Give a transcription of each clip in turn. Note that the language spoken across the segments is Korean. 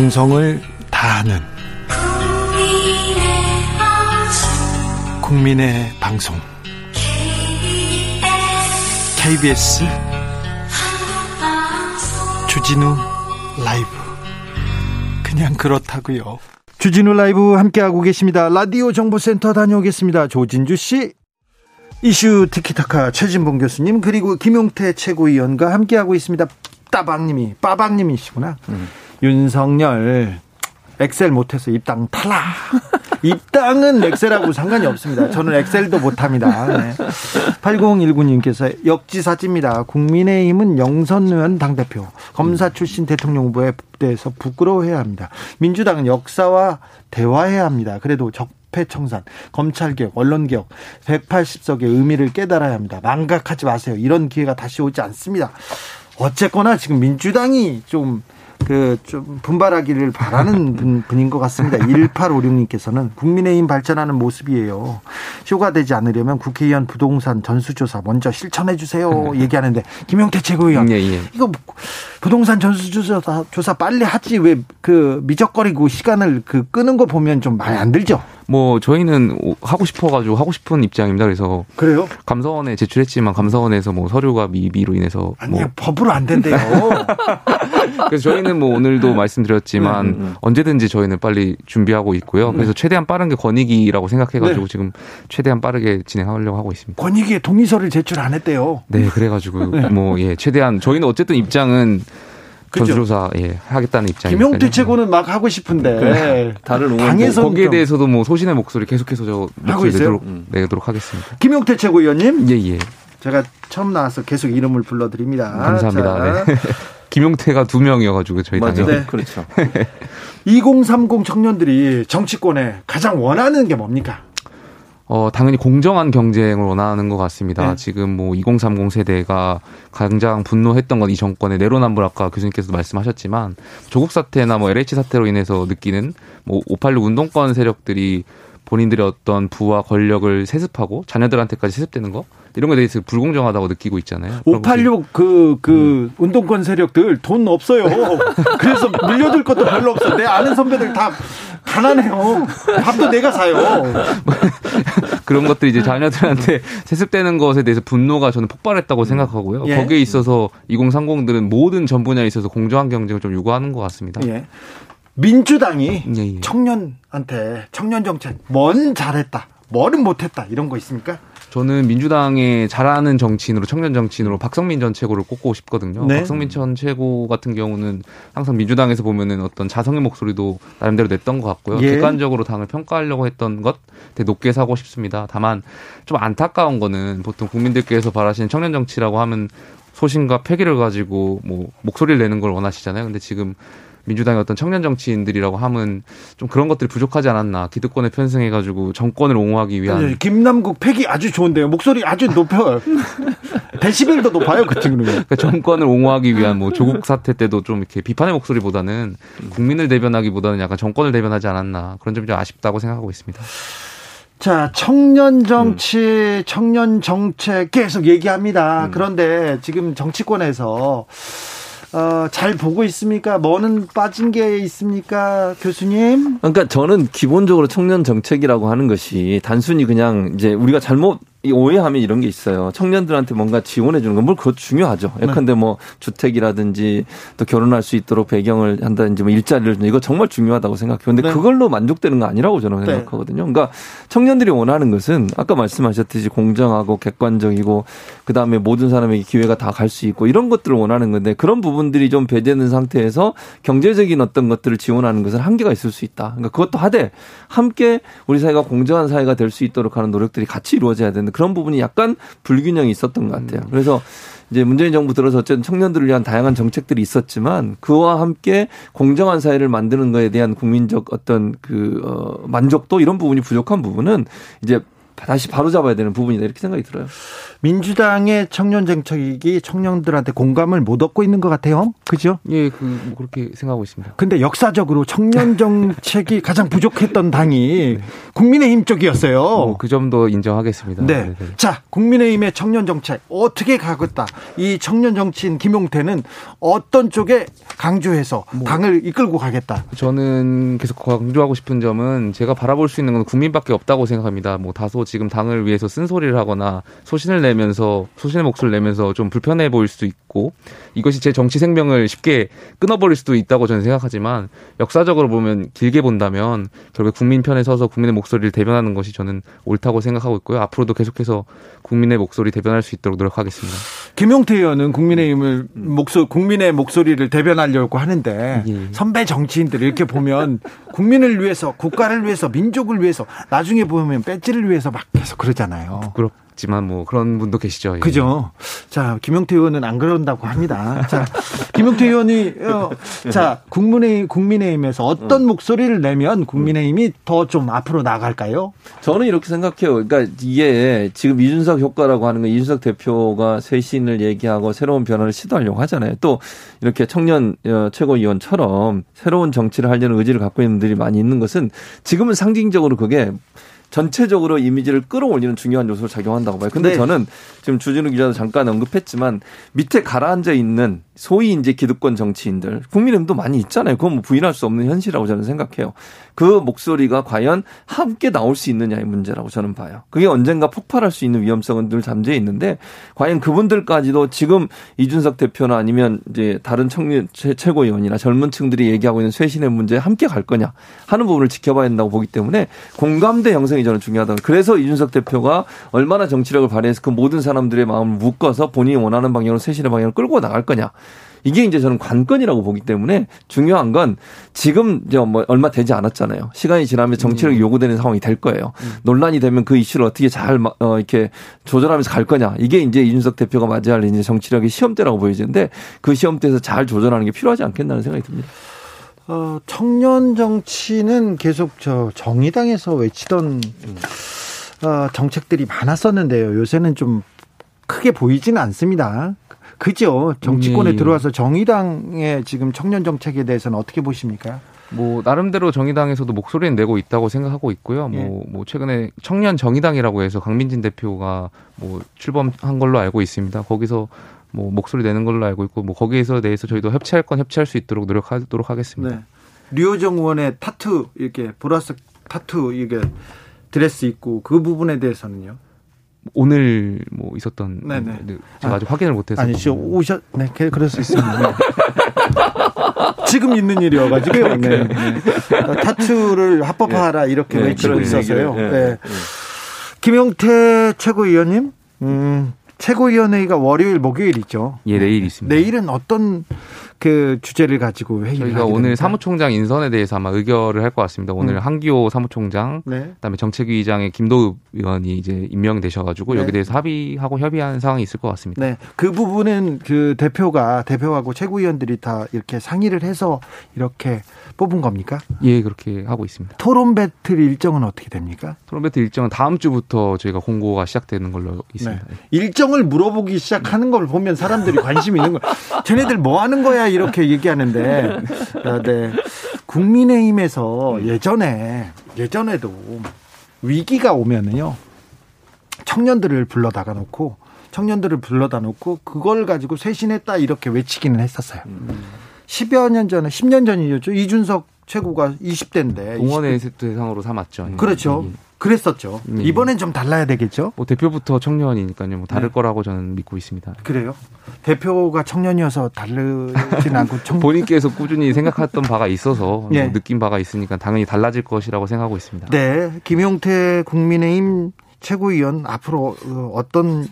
정성을 다하는 국민의 방송 KBS 주진우 라이브 그냥 그렇다고요. 주진우 라이브 함께하고 계십니다. 라디오 정보센터 다녀오겠습니다. 조진주 씨. 이슈 티키타카 최진봉 교수님 그리고 김용태 최고위원과 함께하고 있습니다. 따방님이 빠방님이시구나. 음. 윤석열 엑셀 못해서 입당 탈락. 입당은 엑셀하고 상관이 없습니다. 저는 엑셀도 못합니다. 네. 8019님께서 역지사지입니다. 국민의힘은 영선 의원 당대표, 검사 출신 대통령 후보에 대해서 부끄러워해야 합니다. 민주당은 역사와 대화해야 합니다. 그래도 적 적폐청산, 검찰개혁, 언론개혁, 180석의 의미를 깨달아야 합니다. 망각하지 마세요. 이런 기회가 다시 오지 않습니다. 어쨌거나 지금 민주당이 좀 그 좀 분발하기를 바라는 분, 분인 것 같습니다. 1856님께서는 국민의힘 발전하는 모습이에요. 쇼가 되지 않으려면 국회의원 부동산 전수조사 먼저 실천해 주세요. 얘기하는데 김용태 최고위원 예, 예. 이거 부동산 전수조사 조사 빨리 하지 왜 그 미적거리고 시간을 그 끄는 거 보면 좀 많이 안 들죠? 뭐 저희는 하고 싶어가지고 하고 싶은 입장입니다. 그래서 그래요? 감사원에 제출했지만 감사원에서 뭐 서류가 미비로 인해서 아니요 뭐 법으로 안 된대요. 그래서 저희는 뭐 오늘도 말씀드렸지만 네, 네, 네. 언제든지 저희는 빨리 준비하고 있고요. 네. 그래서 최대한 빠른 게 권익이라고 생각해가지고 네. 지금 최대한 빠르게 진행하려고 하고 있습니다. 권익위에 동의서를 제출 안 했대요. 네, 그래가지고 뭐예 최대한 저희는 어쨌든 입장은 전수조사 예, 하겠다는 입장입니다. 김용태 최고는 막 하고 싶은데 네. 다른 당에서 거기에 대해서도 뭐 소신의 목소리 계속해서 저 목소리 내도록, 음. 내도록 하겠습니다. 김용태 최고위원님. 예 예. 제가 처음 나와서 계속 이름을 불러드립니다. 감사합니다. 네. 김용태가 두 명이어가지고 저희 당에. 네. 그렇죠. 2030 청년들이 정치권에 가장 원하는 게 뭡니까? 어, 당연히 공정한 경쟁을 원하는 것 같습니다. 네. 지금 뭐 2030 세대가 가장 분노했던 건 이 정권의 내로남불 아까 교수님께서도 말씀하셨지만 조국 사태나 뭐 LH 사태로 인해서 느끼는 뭐 586 운동권 세력들이 본인들의 어떤 부와 권력을 세습하고 자녀들한테까지 세습되는 거 이런 거에 대해서 불공정하다고 느끼고 있잖아요. 586 그, 그 음. 운동권 세력들 돈 없어요. 그래서 물려줄 것도 별로 없어. 내 아는 선배들 다 가난해요. 밥도 내가 사요. 그런 것들이 이제 자녀들한테 세습되는 것에 대해서 분노가 저는 폭발했다고 생각하고요. 예. 거기에 있어서 2030들은 모든 전 분야에 있어서 공정한 경쟁을 좀 요구하는 것 같습니다. 예. 민주당이 예, 예. 청년한테 청년 정책 뭔 잘했다, 뭐는 못했다 이런 거 있습니까? 저는 민주당의 잘하는 정치인으로 청년 정치인으로 박성민 전 최고를 꼽고 싶거든요. 네. 박성민 전 최고 같은 경우는 항상 민주당에서 보면은 어떤 자성의 목소리도 나름대로 냈던 것 같고요. 예. 객관적으로 당을 평가하려고 했던 것 되게 높게 사고 싶습니다. 다만 좀 안타까운 거는 보통 국민들께서 바라시는 청년 정치라고 하면 소신과 패기를 가지고 뭐 목소리를 내는 걸 원하시잖아요. 근데 지금 민주당의 어떤 청년 정치인들이라고 하면 좀 그런 것들이 부족하지 않았나 기득권에 편승해가지고 정권을 옹호하기 위한 네, 김남국 팩이 아주 좋은데요 목소리 아주 높여 데시벨도 높아요 그 친구는 그러니까 정권을 옹호하기 위한 뭐 조국 사태 때도 좀 이렇게 비판의 목소리보다는 국민을 대변하기보다는 약간 정권을 대변하지 않았나 그런 점이 좀 아쉽다고 생각하고 있습니다. 자, 청년 정치, 음. 청년 정책 계속 얘기합니다. 음. 그런데 지금 정치권에서 어, 잘 보고 있습니까? 뭐는 빠진 게 있습니까, 교수님? 그러니까 저는 기본적으로 청년 정책이라고 하는 것이 단순히 그냥 이제 우리가 잘못 이 오해하면 이런 게 있어요. 청년들한테 뭔가 지원해 주는 건 뭘 그것 중요하죠. 네. 예컨대 뭐 주택이라든지 또 결혼할 수 있도록 배경을 한다든지 뭐 일자리를 주는 이거 정말 중요하다고 생각해요. 근데 네. 그걸로 만족되는 거 아니라고 저는 네. 생각하거든요. 그러니까 청년들이 원하는 것은 아까 말씀하셨듯이 공정하고 객관적이고 그다음에 모든 사람에게 기회가 다 갈 수 있고 이런 것들을 원하는 건데 그런 부분들이 좀 배제된 상태에서 경제적인 어떤 것들을 지원하는 것은 한계가 있을 수 있다. 그러니까 그것도 하되 함께 우리 사회가 공정한 사회가 될 수 있도록 하는 노력들이 같이 이루어져야 되는 그런 부분이 약간 불균형이 있었던 것 같아요. 음. 그래서 이제 문재인 정부 들어서 어쨌든 청년들을 위한 다양한 정책들이 있었지만 그와 함께 공정한 사회를 만드는 것에 대한 국민적 어떤 그, 어, 만족도 이런 부분이 부족한 부분은 이제 다시 바로잡아야 되는 부분이다 이렇게 생각이 들어요. 민주당의 청년 정책이 청년들한테 공감을 못 얻고 있는 것 같아요. 그죠? 예, 그, 뭐 그렇게 생각하고 있습니다. 근데 역사적으로 청년 정책이 가장 부족했던 당이 네. 국민의힘 쪽이었어요. 뭐 그 점도 인정하겠습니다. 네. 네네. 자, 국민의힘의 청년 정책 어떻게 가겠다. 이 청년 정치인 김용태는 어떤 쪽에 강조해서 뭐 당을 이끌고 가겠다. 저는 계속 강조하고 싶은 점은 제가 바라볼 수 있는 건 국민밖에 없다고 생각합니다. 뭐 다소 지금 당을 위해서 쓴소리를 하거나 소신을 내면서 소신의 목소리를 내면서 좀 불편해 보일 수도 있고 이것이 제 정치 생명을 쉽게 끊어버릴 수도 있다고 저는 생각하지만 역사적으로 보면 길게 본다면 결국 국민 편에 서서 국민의 목소리를 대변하는 것이 저는 옳다고 생각하고 있고요. 앞으로도 계속해서 국민의 목소리 대변할 수 있도록 노력하겠습니다. 김용태 의원은 국민의힘을 목소 국민의 목소리를 대변하려고 하는데 예. 선배 정치인들 이렇게 보면 국민을 위해서 국가를 위해서 민족을 위해서 나중에 보면 배지를 위해서 막 계속 그러잖아요. 부끄럽 있지만 뭐 그런 분도 계시죠. 예. 그죠. 자, 김용태 의원은 안 그런다고 합니다. 자, 김용태 의원이 어, 자, 국민의 국민의힘에서 어떤 어. 목소리를 내면 국민의힘이 더 좀 앞으로 나갈까요? 저는 이렇게 생각해요. 그러니까 이게 지금 이준석 효과라고 하는 건 이준석 대표가 쇄신을 얘기하고 새로운 변화를 시도하려고 하잖아요. 또 이렇게 청년 어, 최고위원처럼 새로운 정치를 하려는 의지를 갖고 있는 분들이 많이 있는 것은 지금은 상징적으로 그게 전체적으로 이미지를 끌어올리는 중요한 요소로 작용한다고 봐요. 근데 네. 저는 지금 주진우 기자도 잠깐 언급했지만 밑에 가라앉아 있는 소위 이제 기득권 정치인들 국민의힘도 많이 있잖아요. 그건 뭐 부인할 수 없는 현실이라고 저는 생각해요. 그 목소리가 과연 함께 나올 수 있느냐의 문제라고 저는 봐요. 그게 언젠가 폭발할 수 있는 위험성은 늘 잠재해 있는데 과연 그분들까지도 지금 이준석 대표나 아니면 이제 다른 청년 최고위원이나 젊은 층들이 얘기하고 있는 쇄신의 문제에 함께 갈 거냐 하는 부분을 지켜봐야 된다고 보기 때문에 공감대 형성이 저는 중요하다. 그래서 이준석 대표가 얼마나 정치력을 발휘해서 그 모든 사람들의 마음을 묶어서 본인이 원하는 방향으로 쇄신의 방향을 끌고 나갈 거냐. 이게 이제 저는 관건이라고 보기 때문에 중요한 건 지금 이제 뭐 얼마 되지 않았잖아요. 시간이 지나면 정치력이 음. 요구되는 상황이 될 거예요. 음. 논란이 되면 그 이슈를 어떻게 잘 어, 이렇게 조절하면서 갈 거냐. 이게 이제 이준석 대표가 맞이할 이제 정치력의 시험대라고 보여지는데 그 시험대에서 잘 조절하는 게 필요하지 않겠나는 생각이 듭니다. 어, 청년 정치는 계속 저 정의당에서 외치던 어, 정책들이 많았었는데요. 요새는 좀 크게 보이지는 않습니다. 그죠. 정치권에 음. 들어와서 정의당의 지금 청년 정책에 대해서는 어떻게 보십니까? 뭐 나름대로 정의당에서도 목소리는 내고 있다고 생각하고 있고요. 뭐, 예. 뭐 최근에 청년 정의당이라고 해서 강민진 대표가 뭐 출범한 걸로 알고 있습니다. 거기서 뭐 목소리 내는 걸로 알고 있고 뭐 거기에서 대해서 저희도 협치할 건 협치할 수 있도록 노력하도록 하겠습니다. 네. 류호정 의원의 타투 이렇게 보라색 타투 이게 드레스 입고 그 부분에 대해서는요. 오늘 뭐 있었던 네네. 네. 제가 아 직 확인을 못해서 아니 지금 오셨 네 그럴 수 있습니다. 지금 있는 일이어가지고요. 네. 네. tattoo를 합법화하라 이렇게 네, 외치고 있어서요. 네. 네. 김용태 최고위원님, 음, 최고위원회가 월요일, 목요일 있죠. 예, 내일 있습니다. 내일은 어떤 그 주제를 가지고 회의를 저희가 오늘 됩니까? 사무총장 인선에 대해서 아마 의결을 할 것 같습니다. 오늘 음. 한기호 사무총장, 네. 그다음에 정책위의장의 김도읍 의원이 이제 임명되셔가지고 네. 여기 대해서 합의하고 협의하는 상황이 있을 것 같습니다. 네, 그 부분은 그 대표가 대표하고 최고위원들이 다 이렇게 상의를 해서 이렇게 뽑은 겁니까? 예, 그렇게 하고 있습니다. 토론 배틀 일정은 어떻게 됩니까? 토론 배틀 일정은 다음 주부터 저희가 공고가 시작되는 걸로 있습니다. 네. 일정을 물어보기 시작하는 걸 보면 사람들이 관심 있는 거. 쟤네들 뭐 하는 거야 이렇게 얘기하는데, 아, 네. 국민의힘에서 예전에 예전에도 위기가 오면은요 청년들을 불러다가 놓고 청년들을 불러다 놓고 그걸 가지고 쇄신했다 이렇게 외치기는 했었어요. 음. 10여 년 전에 10년 전이었죠. 이준석 최고가 20대인데 동원의 20대. 대상으로 삼았죠. 그렇죠. 예. 그랬었죠. 네. 이번엔 좀 달라야 되겠죠. 뭐 대표부터 청년이니까요. 뭐 다를 네. 거라고 저는 믿고 있습니다. 그래요? 대표가 청년이어서 다르진 않고 청... 본인께서 꾸준히 생각했던 바가 있어서 네. 뭐 느낀 바가 있으니까 당연히 달라질 것이라고 생각하고 있습니다. 네, 김용태 국민의힘 최고위원 앞으로 어떤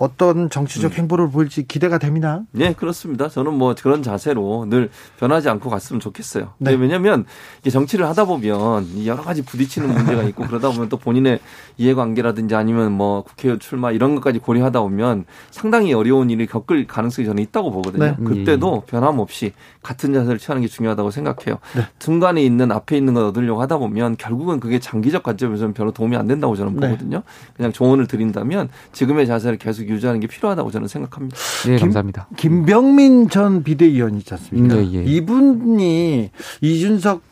어떤 정치적 음. 행보를 보일지 기대가 됩니다. 네, 그렇습니다. 저는 뭐 그런 자세로 늘 변하지 않고 갔으면 좋겠어요. 네. 왜냐하면 정치를 하다 보면 여러 가지 부딪히는 문제가 있고 그러다 보면 또 본인의 이해관계라든지 아니면 뭐 국회의원 출마 이런 것까지 고려하다 보면 상당히 어려운 일을 겪을 가능성이 저는 있다고 보거든요. 네. 그때도 변함없이 같은 자세를 취하는 게 중요하다고 생각해요. 네. 중간에 있는 앞에 있는 걸 얻으려고 하다 보면 결국은 그게 장기적 관점에서는 별로 도움이 안 된다고 저는 네. 보거든요. 그냥 조언을 드린다면 지금의 자세를 계속 유지하는 게 필요하다고 저는 생각합니다. 네, 감사합니다. 김병민 전 비대위원 있지 않습니까? 네, 예. 이분이 이준석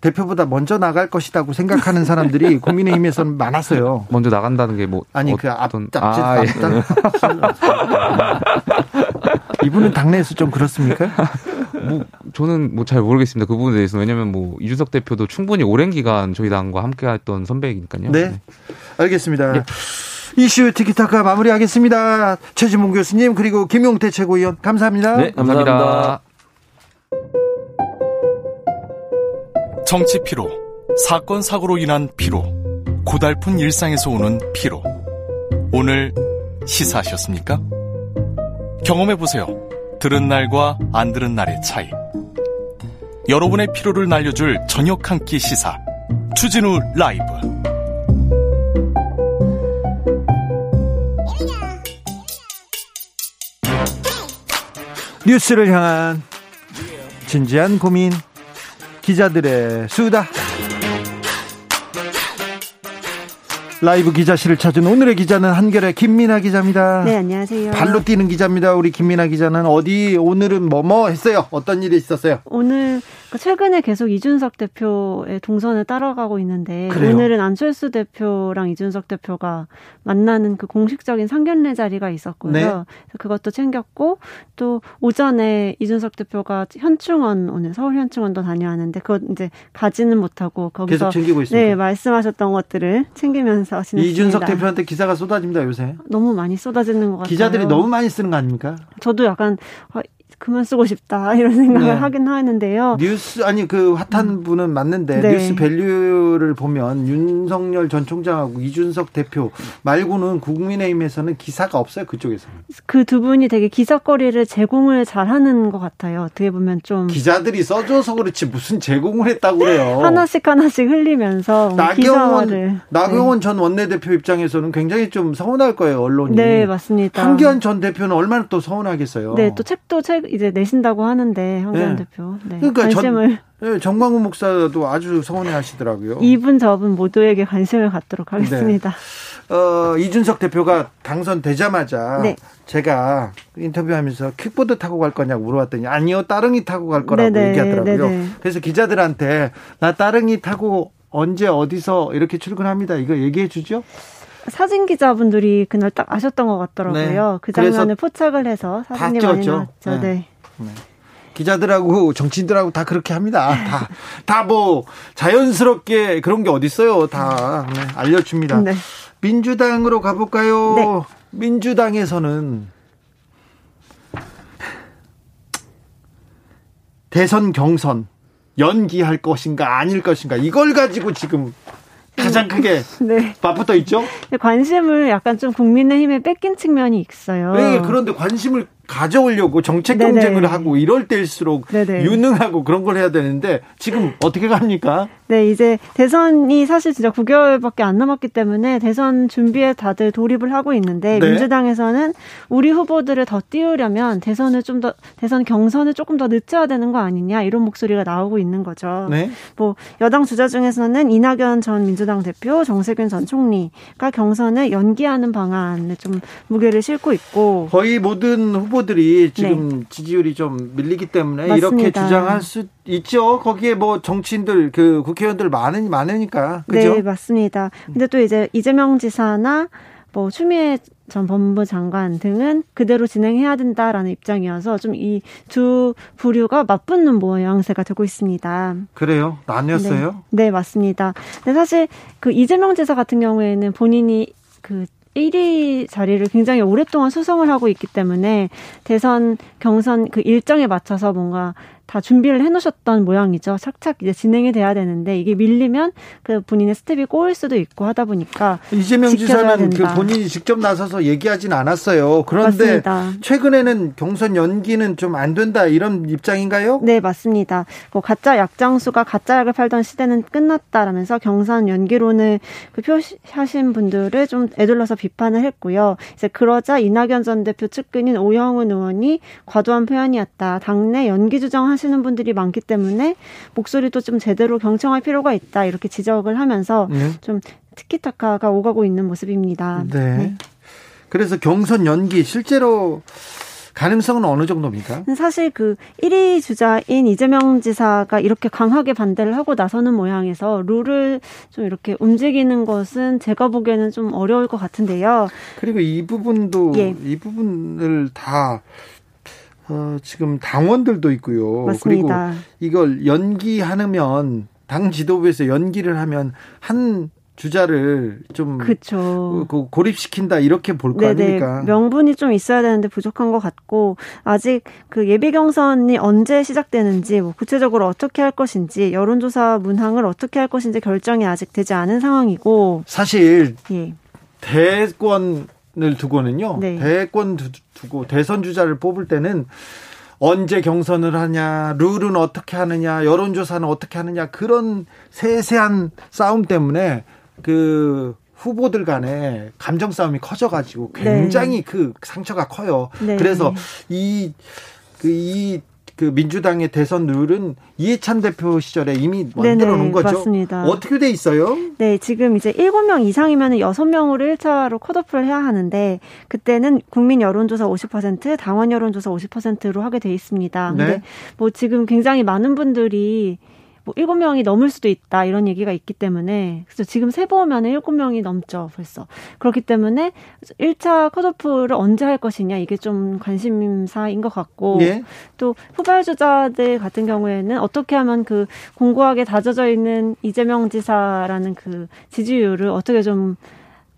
대표보다 먼저 나갈 것이라고 생각하는 사람들이 국민의힘에서는 많았어요. 먼저 나간다는 게 뭐 아니 그 어떤... 그 앞잡지 아, 예. 이분은 당내에서 좀 그렇습니까? 뭐 저는 뭐 잘 모르겠습니다. 그 부분에 대해서 왜냐하면 뭐 이준석 대표도 충분히 오랜 기간 저희 당과 함께했던 선배이니까요. 네, 네. 알겠습니다. 네. 이슈 티키타카 마무리하겠습니다. 최지문 교수님 그리고 김용태 최고위원 감사합니다. 네, 감사합니다. 감사합니다. 정치 피로, 사건 사고로 인한 피로, 고달픈 일상에서 오는 피로. 오늘 시사하셨습니까? 경험해 보세요. 들은 날과 안 들은 날의 차이. 여러분의 피로를 날려줄 저녁 한 끼 시사. 추진우 라이브. 뉴스를 향한 진지한 고민 기자들의 수다 라이브 기자실을 찾은 오늘의 기자는 한결의 김민아 기자입니다. 네, 안녕하세요. 발로 뛰는 기자입니다. 우리 김민아 기자는 어디 오늘은 뭐뭐 했어요? 어떤 일이 있었어요? 오늘 그 최근에 계속 이준석 대표의 동선을 따라가고 있는데 그래요? 오늘은 안철수 대표랑 이준석 대표가 만나는 그 공식적인 상견례 자리가 있었고요. 네. 그것도 챙겼고 또 오전에 이준석 대표가 현충원 오늘 서울 현충원도 다녀왔는데 그거 이제 가지는 못하고 거기서 챙기고 있습니다. 네 말씀하셨던 것들을 챙기면서 지냈습니다. 이준석 대표한테 기사가 쏟아집니다 요새. 너무 많이 쏟아지는 것 같아요. 기자들이 너무 많이 쓰는 거 아닙니까? 저도 약간 어, 그만 쓰고 싶다 이런 생각을 네. 하긴 하는데요. 뉴스 아니 그 핫한 음. 분은 맞는데 네. 뉴스 밸류를 보면 윤석열 전 총장하고 이준석 대표 말고는 국민의힘에서는 기사가 없어요 그쪽에서. 그 두 분이 되게 기사거리를 제공을 잘하는 것 같아요. 어떻게 보면 좀 기자들이 써줘서 그렇지 무슨 제공을 했다고 그래요. 하나씩 하나씩 흘리면서 나경원 나경원 네. 전 원내대표 입장에서는 굉장히 좀 서운할 거예요 언론이. 네 맞습니다. 한기환 전 대표는 얼마나 또 서운하겠어요. 네또 책도 책 이제 내신다고 하는데 황교안 네. 대표. 네. 그러니까 관심을 전, 네, 정광훈 목사도 아주 서운해하시더라고요. 이분 저분 모두에게 관심을 갖도록 하겠습니다. 네. 어, 이준석 대표가 당선되자마자 네. 제가 인터뷰하면서 킥보드 타고 갈 거냐고 물어봤더니 아니요 따릉이 타고 갈 거라고 네네. 얘기하더라고요. 네네. 그래서 기자들한테 나 따릉이 타고 언제 어디서 이렇게 출근합니다. 이거 얘기해 주죠? 사진 기자분들이 그날 딱 아셨던 것 같더라고요. 네. 그 장면을 포착을 해서 사진이 많이 나왔죠. 네. 네. 네. 기자들하고 정치인들하고 다 그렇게 합니다. 다 다 뭐 자연스럽게 그런 게 어딨어요. 다 네, 알려줍니다. 네. 민주당으로 가볼까요? 네. 민주당에서는 대선 경선 연기할 것인가 아닐 것인가 이걸 가지고 지금 가장 크게 네. 맞붙어 있죠. 관심을 약간 좀 국민의힘에 뺏긴 측면이 있어요. 네, 그런데 관심을 가져오려고 정책 경쟁을. 하고 이럴 때일수록 네네. 유능하고 그런 걸 해야 되는데 지금 어떻게 갑니까? 네, 이제 대선이 사실 진짜 9개월밖에 안 남았기 때문에 대선 준비에 다들 돌입을 하고 있는데 네. 민주당에서는 우리 후보들을 더 띄우려면 대선을 좀 더 대선 경선을 조금 더 늦춰야 되는 거 아니냐 이런 목소리가 나오고 있는 거죠. 네. 뭐 여당 주자 중에서는 이낙연 전 민주당 대표, 정세균 전 총리가 경선을 연기하는 방안에 좀 무게를 싣고 있고 거의 모든 후보 들이 지금 네. 지지율이 좀 밀리기 때문에 맞습니다. 이렇게 주장할 수 있죠. 거기에 뭐 정치인들 그 국회의원들 많으니 많으니까. 그죠? 네, 맞습니다. 근데 또 이제 이재명 지사나 뭐 추미애 전 법무부 장관 등은 그대로 진행해야 된다라는 입장이어서 좀 이 두 부류가 맞붙는 모양새가 되고 있습니다. 그래요? 나뉘었어요? 네, 네, 맞습니다. 근데 사실 그 이재명 지사 같은 경우에는 본인이 그 1위 자리를 굉장히 오랫동안 수성을 하고 있기 때문에 대선 경선 그 일정에 맞춰서 뭔가 다 준비를 해놓으셨던 모양이죠. 착착 이제 진행이 돼야 되는데 이게 밀리면 그 본인의 스텝이 꼬일 수도 있고 하다 보니까 이재명 지사는 그 본인이 직접 나서서 얘기하진 않았어요. 그런데 맞습니다. 최근에는 경선 연기는 좀 안 된다 이런 입장인가요? 네 맞습니다. 뭐 가짜 약장수가 가짜 약을 팔던 시대는 끝났다라면서 경선 연기론을 그 표시하신 분들을 좀 애둘러서 비판을 했고요. 이제 그러자 이낙연 전 대표 측근인 오영훈 의원이 과도한 표현이었다. 당내 연기 주장 하시는 분들이 많기 때문에 목소리도 좀 제대로 경청할 필요가 있다. 이렇게 지적을 하면서 네. 좀 티키타카가 오가고 있는 모습입니다. 네. 네. 그래서 경선 연기 실제로 가능성은 어느 정도입니까? 사실 그 1위 주자인 이재명 지사가 이렇게 강하게 반대를 하고 나서는 모양에서 룰을 좀 이렇게 움직이는 것은 제가 보기에는 좀 어려울 것 같은데요. 그리고 이 부분도 예. 이 부분을 다 어, 지금 당원들도 있고요. 맞습니다. 그리고 이걸 연기하면 당 지도부에서 연기를 하면 한 주자를 좀 그쵸. 그 고립시킨다 이렇게 볼 거 아닙니까? 명분이 좀 있어야 되는데 부족한 것 같고 아직 그 예비 경선이 언제 시작되는지 뭐 구체적으로 어떻게 할 것인지 여론조사 문항을 어떻게 할 것인지 결정이 아직 되지 않은 상황이고 사실 예. 대권을 두고는요. 네. 대권 두고 대선 주자를 뽑을 때는 언제 경선을 하냐, 룰은 어떻게 하느냐, 여론조사는 어떻게 하느냐, 그런 세세한 싸움 때문에 그 후보들 간에 감정 싸움이 커져가지고 굉장히 네. 그 상처가 커요. 네. 그래서 이, 그, 이, 그 민주당의 대선 룰은 이해찬 대표 시절에 이미 만들어 놓은 거죠. 맞습니다. 어떻게 돼 있어요? 네, 지금 이제 7명 이상이면 6명으로 1차로 컷오프를 해야 하는데 그때는 국민 여론조사 50%, 당원 여론조사 50%로 하게 돼 있습니다. 네. 근데 뭐 지금 굉장히 많은 분들이 뭐 일곱 명이 넘을 수도 있다 이런 얘기가 있기 때문에 그래서 지금 세보면 일곱 명이 넘죠 벌써 그렇기 때문에 1차 컷오프를 언제 할 것이냐 이게 좀 관심사인 것 같고 예? 또 후발주자들 같은 경우에는 어떻게 하면 그 공고하게 다져져 있는 이재명 지사라는 그 지지율을 어떻게 좀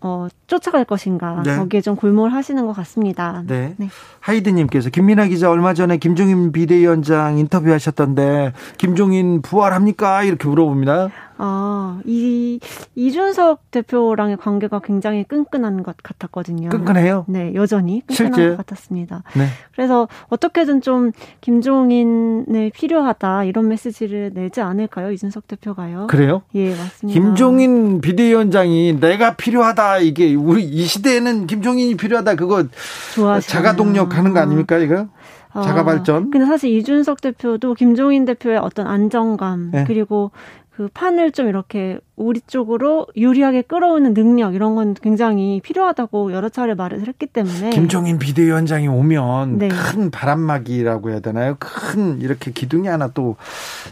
어, 쫓아갈 것인가 네. 거기에 좀 골몰하시는 것 같습니다. 네. 네. 하이드님께서 김민아 기자 얼마 전에 김종인 비대위원장 인터뷰하셨던데 김종인 부활합니까 이렇게 물어봅니다. 아, 이, 이준석 대표랑의 관계가 굉장히 끈끈한 것 같았거든요. 끈끈해요? 네, 여전히 끈끈한 실제? 것 같았습니다. 네. 그래서 어떻게든 좀 김종인을 필요하다 이런 메시지를 내지 않을까요? 이준석 대표가요. 그래요? 예, 맞습니다. 김종인 비대위원장이 내가 필요하다 이게 우리 이 시대에는 김종인이 필요하다 그거 자가 동력하는 거 아닙니까 이거? 자가 발전. 아, 근데 사실 이준석 대표도 김종인 대표의 어떤 안정감 네. 그리고 그 판을 좀 이렇게 우리 쪽으로 유리하게 끌어오는 능력 이런 건 굉장히 필요하다고 여러 차례 말을 했기 때문에 김종인 비대위원장이 오면 네. 큰 바람막이라고 해야 되나요? 큰 이렇게 기둥이 하나 또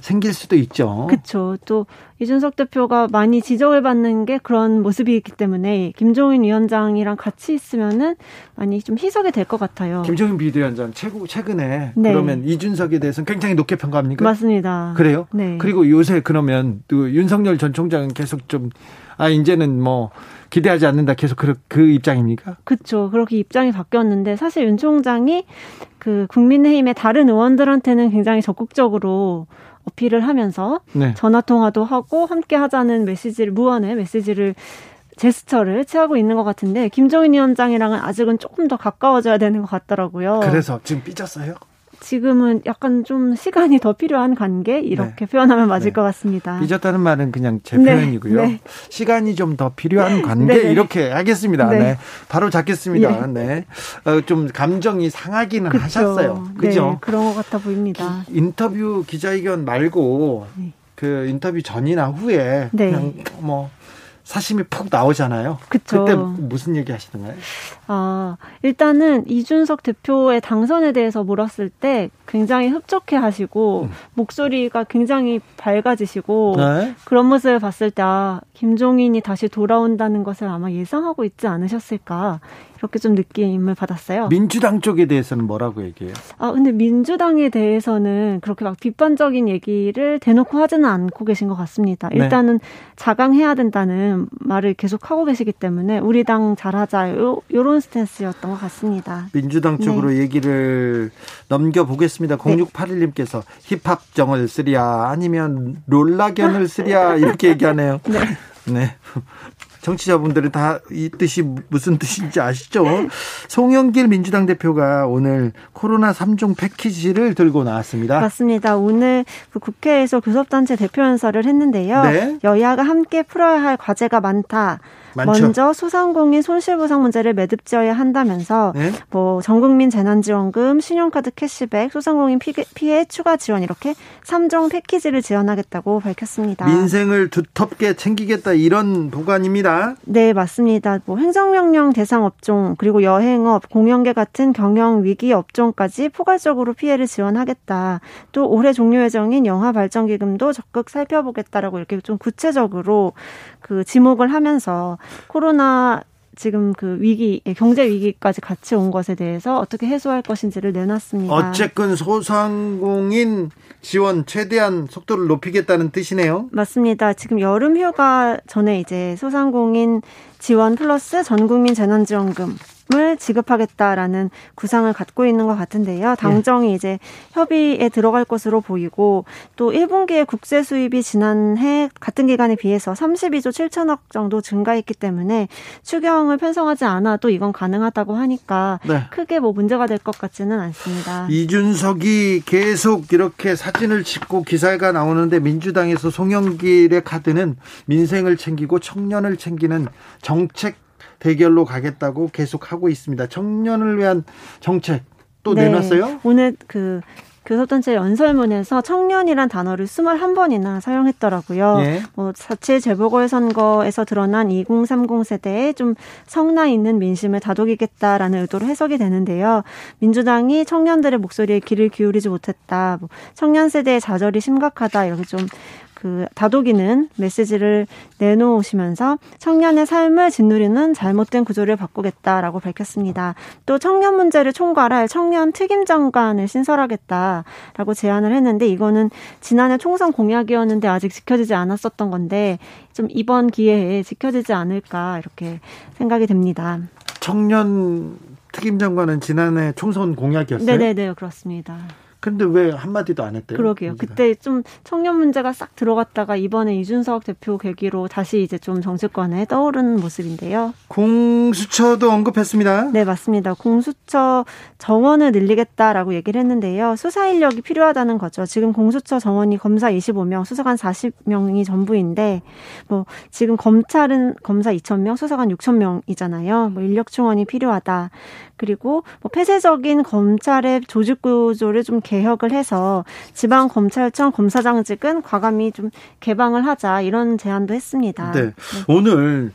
생길 수도 있죠. 그렇죠. 또 이준석 대표가 많이 지적을 받는 게 그런 모습이 있기 때문에 김종인 위원장이랑 같이 있으면은 많이 좀 희석이 될 것 같아요. 김종인 비대위원장 최고 최근에 네. 그러면 이준석에 대해서는 굉장히 높게 평가합니까? 맞습니다. 그래요? 네. 그리고 요새 그러면 또 윤석열 전 총장은 계속 좀 아 이제는 뭐 기대하지 않는다 계속 그, 그 입장입니까? 그렇죠. 그렇게 입장이 바뀌었는데 사실 윤 총장이 그 국민의힘의 다른 의원들한테는 굉장히 적극적으로 어필을 하면서 네. 전화 통화도 하고 함께 하자는 메시지를 무언의 메시지를 제스처를 취하고 있는 것 같은데 김종인 위원장이랑은 아직은 조금 더 가까워져야 되는 것 같더라고요. 그래서 지금 삐졌어요? 지금은 약간 좀 시간이 더 필요한 관계 이렇게 네. 표현하면 맞을 네. 것 같습니다. 삐졌다는 말은 그냥 제 네. 표현이고요. 네. 시간이 좀 더 필요한 관계 네. 이렇게 하겠습니다. 네. 바로 잡겠습니다. 예. 네. 어, 좀 감정이 상하기는 그쵸. 하셨어요. 그죠? 그런 것 같아 보입니다. 인터뷰 기자회견 말고 그 인터뷰 전이나 후에 그냥 뭐 사심이 푹 나오잖아요. 그쵸. 그때 무슨 얘기 하시던가요? 아, 일단은 이준석 대표의 당선에 대해서 물었을 때 굉장히 흡족해 하시고, 음. 목소리가 굉장히 밝아지시고, 네? 그런 모습을 봤을 때, 아, 김종인이 다시 돌아온다는 것을 아마 예상하고 있지 않으셨을까, 이렇게 좀 느낌을 받았어요. 민주당 쪽에 대해서는 뭐라고 얘기해요? 아, 근데 민주당에 대해서는 그렇게 막 비판적인 얘기를 대놓고 하지는 않고 계신 것 같습니다. 네. 일단은 네. 자강해야 된다는 말을 계속 하고 계시기 때문에 우리 당 잘하자 요, 요런 스탠스였던 것 같습니다. 민주당 쪽으로 네. 얘기를 넘겨보겠습니다. 0681님께서 힙합 정을 쓰랴 아니면 롤라견을 쓰랴 이렇게 얘기하네요. 네. 네. 정치자분들은 다 이 뜻이 무슨 뜻인지 아시죠? 송영길 민주당 대표가 오늘 코로나 3종 패키지를 들고 나왔습니다. 맞습니다. 오늘 그 국회에서 교섭단체 대표 연설을 했는데요. 네. 여야가 함께 풀어야 할 과제가 많다. 많죠. 먼저 소상공인 손실보상 문제를 매듭지어야 한다면서 네? 뭐 전국민 재난지원금, 신용카드 캐시백, 소상공인 피해, 피해 추가 지원 이렇게 3종 패키지를 지원하겠다고 밝혔습니다. 민생을 두텁게 챙기겠다 이런 보관입니다. 네, 맞습니다. 뭐 행정명령 대상 업종 그리고 여행업, 공연계 같은 경영 위기 업종까지 포괄적으로 피해를 지원하겠다. 또 올해 종료 예정인 영화 발전 기금도 적극 살펴보겠다라고 이렇게 좀 구체적으로 그 지목을 하면서 코로나 지금 그 위기, 예, 경제 위기까지 같이 온 것에 대해서 어떻게 해소할 것인지를 내놨습니다. 어쨌든 소상공인 지원 최대한 속도를 높이겠다는 뜻이네요. 맞습니다. 지금 여름 휴가 전에 이제 소상공인 지원 플러스 전국민 재난지원금 을 지급하겠다라는 구상을 갖고 있는 것 같은데요. 당정이 네. 이제 협의에 들어갈 것으로 보이고 또 1분기의 국제 수입이 지난해 같은 기간에 비해서 32조 7천억 정도 증가했기 때문에 추경을 편성하지 않아도 이건 가능하다고 하니까 네. 크게 뭐 문제가 될 것 같지는 않습니다. 이준석이 계속 이렇게 사진을 찍고 기사가 나오는데 민주당에서 송영길의 카드는 민생을 챙기고 청년을 챙기는 정책 대결로 가겠다고 계속 하고 있습니다. 청년을 위한 정책 또 네. 내놨어요? 오늘 그 교섭단체 연설문에서 청년이란 단어를 21번이나 사용했더라고요. 예. 뭐 자체 재보궐선거에서 드러난 2030 세대에 좀 성나 있는 민심을 다독이겠다라는 의도로 해석이 되는데요. 민주당이 청년들의 목소리에 귀를 기울이지 못했다. 뭐 청년 세대의 좌절이 심각하다. 이렇게 좀 그 다독이는 메시지를 내놓으시면서 청년의 삶을 짓누리는 잘못된 구조를 바꾸겠다라고 밝혔습니다. 또 청년 문제를 총괄할 청년 특임 장관을 신설하겠다라고 제안을 했는데 이거는 지난해 총선 공약이었는데 아직 지켜지지 않았었던 건데 좀 이번 기회에 지켜지지 않을까 이렇게 생각이 됩니다. 청년 특임 장관은 지난해 총선 공약이었어요? 네네네 그렇습니다. 근데 왜 한마디도 안 했대요? 그러게요. 민주당. 그때 좀 청년 문제가 싹 들어갔다가 이번에 이준석 대표 계기로 다시 이제 좀 정치권에 떠오르는 모습인데요. 공수처도 언급했습니다. 네, 맞습니다. 공수처 정원을 늘리겠다라고 얘기를 했는데요. 수사 인력이 필요하다는 거죠. 지금 공수처 정원이 검사 25명, 수사관 40명이 전부인데 뭐 지금 검찰은 검사 2,000명, 수사관 6,000명이잖아요. 뭐 인력 충원이 필요하다. 그리고 뭐 폐쇄적인 검찰의 조직 구조를 좀 개 혁을 해서 지방 검찰청 검사장직은 과감히 좀 개방을 하자 이런 제안도 했습니다. 네. 네. 오늘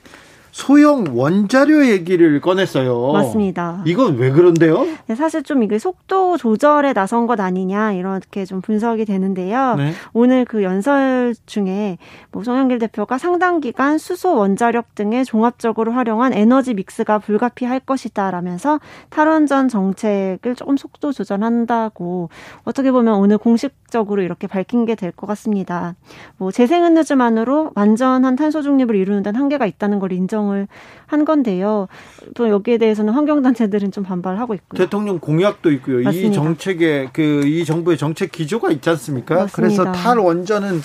소형 원자료 얘기를 꺼냈어요. 맞습니다. 이건 왜 그런데요? 네, 사실 좀 이게 속도 조절에 나선 것 아니냐 이렇게 좀 분석이 되는데요. 네. 오늘 그 연설 중에 뭐 송영길 대표가 상당 기간 수소 원자력 등의 종합적으로 활용한 에너지 믹스가 불가피할 것이다라면서 탈원전 정책을 조금 속도 조절한다고 어떻게 보면 오늘 공식적으로 이렇게 밝힌 게 될 것 같습니다. 뭐 재생에너지만으로 완전한 탄소 중립을 이루는 데는 한계가 있다는 걸 인정. 결정을 한 건데요. 또 여기에 대해서는 환경단체들은 좀 반발하고 있고요. 대통령 공약도 있고요. 맞습니다. 이 정책의 그 이 정부의 정책 기조가 있지 않습니까? 맞습니다. 그래서 탈원전은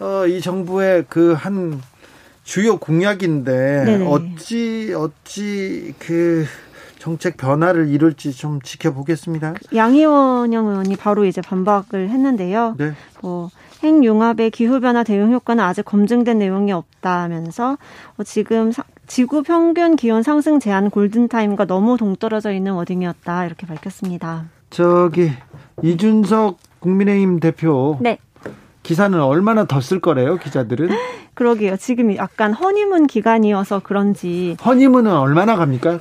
어, 이 정부의 그한 주요 공약인데 네네. 어찌 어찌 그 정책 변화를 이룰지 좀 지켜보겠습니다. 양희원영 의원이 바로 이제 반박을 했는데요. 네. 뭐 핵융합의 기후변화 대응 효과는 아직 검증된 내용이 없다면서 어, 지금 지구 평균 기온 상승 제한 골든타임과 너무 동떨어져 있는 워딩이었다 이렇게 밝혔습니다. 저기 이준석 국민의힘 대표 네. 기사는 얼마나 더 쓸 거래요 기자들은? 그러게요. 지금 약간 허니문 기간이어서 그런지 허니문은 얼마나 갑니까?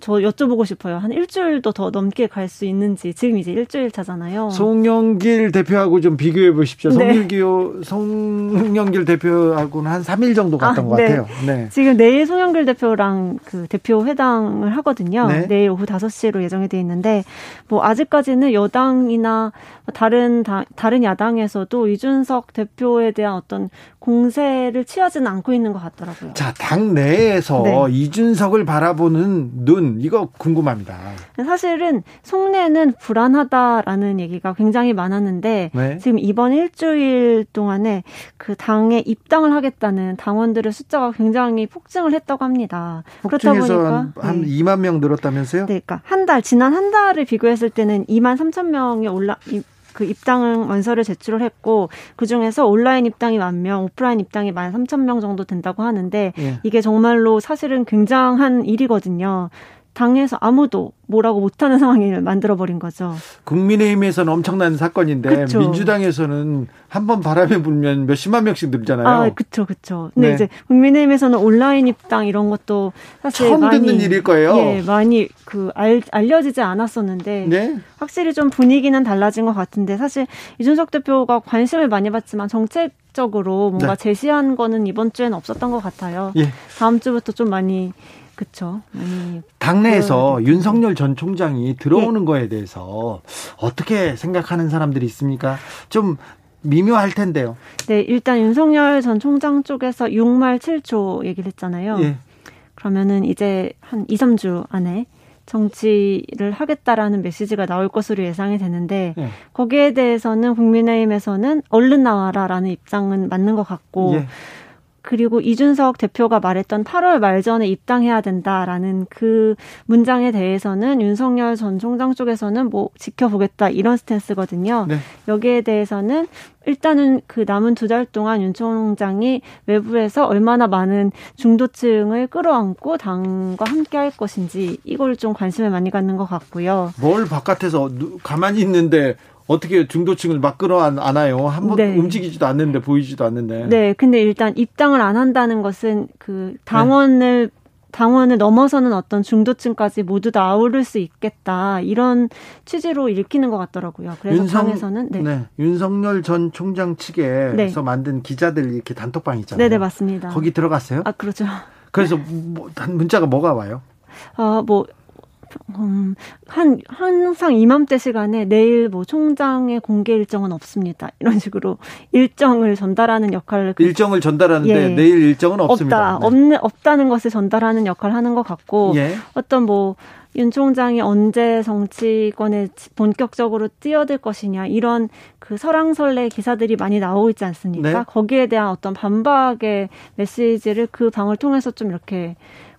저 여쭤보고 싶어요. 한 일주일도 더 넘게 갈 수 있는지 지금 이제 일주일 차잖아요. 송영길 대표하고 좀 비교해 보십시오. 네. 송영길 송영길 대표하고는 한 3일 정도 갔던 아, 것 네. 같아요. 네. 지금 내일 송영길 대표랑 그 대표 회담을 하거든요. 네. 내일 오후 5시로 예정이 돼 있는데 뭐 아직까지는 여당이나 다른 다, 다른 야당에서도 이준석 대표에 대한 어떤 공세를 취하지는 않고 있는 것 같더라고요. 자, 당 내에서 네. 이준석을 바라보는 눈 이거 궁금합니다. 사실은 속내는 불안하다라는 얘기가 굉장히 많았는데 네. 지금 이번 일주일 동안에 그 당에 입당을 하겠다는 당원들의 숫자가 굉장히 폭증을 했다고 합니다. 그렇다 보니까 한 네. 2만 명 늘었다면서요? 네, 그러니까 한 달 지난 한 달을 비교했을 때는 2만 3천 명이 올라 그 입당 원서를 제출을 했고 그 중에서 온라인 입당이 만 명, 오프라인 입당이 만 삼천 명 정도 된다고 하는데 예. 이게 정말로 사실은 굉장한 일이거든요. 당에서 아무도 뭐라고 못하는 상황을 만들어버린 거죠. 국민의힘에서는 엄청난 사건인데 그쵸. 민주당에서는 한 번 바람에 불면 몇십만 명씩 늘잖아요. 아, 그렇죠, 그렇죠. 근데 네. 이제 국민의힘에서는 온라인 입당 이런 것도 사실 처음 많이, 듣는 일일 거예요. 예, 많이 그 알, 알려지지 않았었는데 네? 확실히 좀 분위기는 달라진 것 같은데 사실 이준석 대표가 관심을 많이 받지만 정책 적으로 뭔가 네. 제시한 거는 이번 주에는 없었던 것 같아요. 예. 다음 주부터 좀 많이 그렇죠. 당내에서 윤석열 전 총장이 들어오는 네. 거에 대해서 어떻게 생각하는 사람들이 있습니까? 좀 미묘할 텐데요. 네, 일단 윤석열 전 총장 쪽에서 6말 7초 얘기를 했잖아요. 예. 그러면은 이제 한 2, 3주 안에 정치를 하겠다라는 메시지가 나올 것으로 예상이 되는데 예. 거기에 대해서는 국민의힘에서는 얼른 나와라라는 입장은 맞는 것 같고 예. 그리고 이준석 대표가 말했던 8월 말 전에 입당해야 된다라는 그 문장에 대해서는 윤석열 전 총장 쪽에서는 뭐 지켜보겠다 이런 스탠스거든요. 네. 여기에 대해서는 일단은 그 남은 두 달 동안 윤 총장이 외부에서 얼마나 많은 중도층을 끌어안고 당과 함께 할 것인지 이걸 좀 관심을 많이 갖는 것 같고요. 뭘 바깥에서 가만히 있는데 어떻게 중도층을 막 끌어안아요? 한번 네. 움직이지도 않는데 보이지도 않는데. 네, 근데 일단 입당을 안 한다는 것은 그 당원을 네. 당원을 넘어서는 어떤 중도층까지 모두 다 아우를 수 있겠다 이런 취지로 읽히는 것 같더라고요. 그래서 윤성, 당에서는 네. 네. 윤석열 전 총장 측에서 네. 만든 기자들 이렇게 단톡방 있잖아요. 네네 맞습니다. 거기 들어갔어요? 아 그렇죠. 그래서 뭐, 문자가 뭐가 와요? 어뭐 음, 한 항상 이맘때 시간에 내일 뭐 총장의 공개 일정은 없습니다. 이런 식으로 일정을 전달하는 역할을 그 일정을 전달하는데 예. 내일 일정은 없습니다. 없다. 네. 없 없다는 것을 전달하는 역할을 하는 것 같고 예. 어떤 뭐 윤 총장이 언제 정치권에 본격적으로 뛰어들 것이냐 이런 그 설왕설래 기사들이 많이 나오고 있지 않습니까? 네. 거기에 대한 어떤 반박의 메시지를 그 방을 통해서 좀 이렇게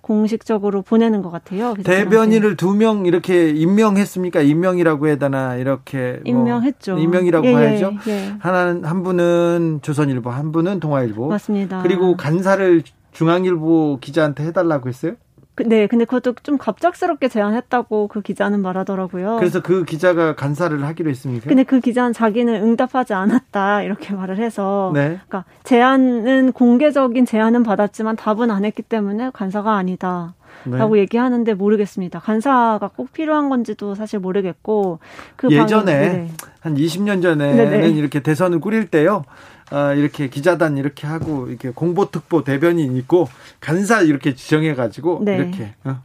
공식적으로 보내는 것 같아요. 대변인을 두 명 이렇게 임명했습니까? 임명이라고 해야 되나 이렇게 뭐 임명했죠. 임명이라고 예, 예, 해야죠. 예. 하나는 한 분은 조선일보, 한 분은 동아일보. 맞습니다. 그리고 간사를 중앙일보 기자한테 해달라고 했어요? 그, 네, 근데 그것도 좀 갑작스럽게 제안했다고 그 기자는 말하더라고요. 그래서 그 기자가 간사를 하기로 했습니까? 근데 그 기자는 자기는 응답하지 않았다 이렇게 말을 해서, 네. 그러니까 제안은 공개적인 제안은 받았지만 답은 안 했기 때문에 간사가 아니다. 네. 라고 얘기하는데 모르겠습니다. 간사가 꼭 필요한 건지도 사실 모르겠고 그 예전에 방... 네. 한 20년 전에는 네네. 이렇게 대선을 꾸릴 때요. 아, 이렇게 기자단 이렇게 하고 이렇게 공보특보 대변인 있고 간사 이렇게 지정해 가지고 네. 이렇게 어,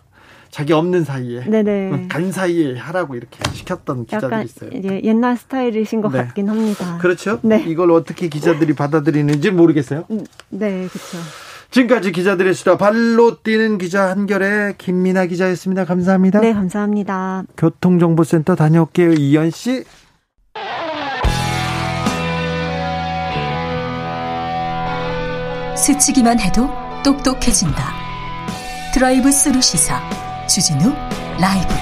자기 없는 사이에 네네. 어, 간 사이에 하라고 이렇게 시켰던 기자들이 있어요. 예, 옛날 스타일이신 것 네. 같긴 합니다. 그렇죠. 네. 이걸 어떻게 기자들이 받아들이는지 모르겠어요. 음, 네, 그렇죠. 지금까지 기자들의 수다 발로 뛰는 기자 한겨레 김민아 기자였습니다. 감사합니다. 네, 감사합니다. 교통정보센터 다녀올게요. 이현 씨. 스치기만 해도 똑똑해진다. 드라이브 스루 시사 주진우 라이브.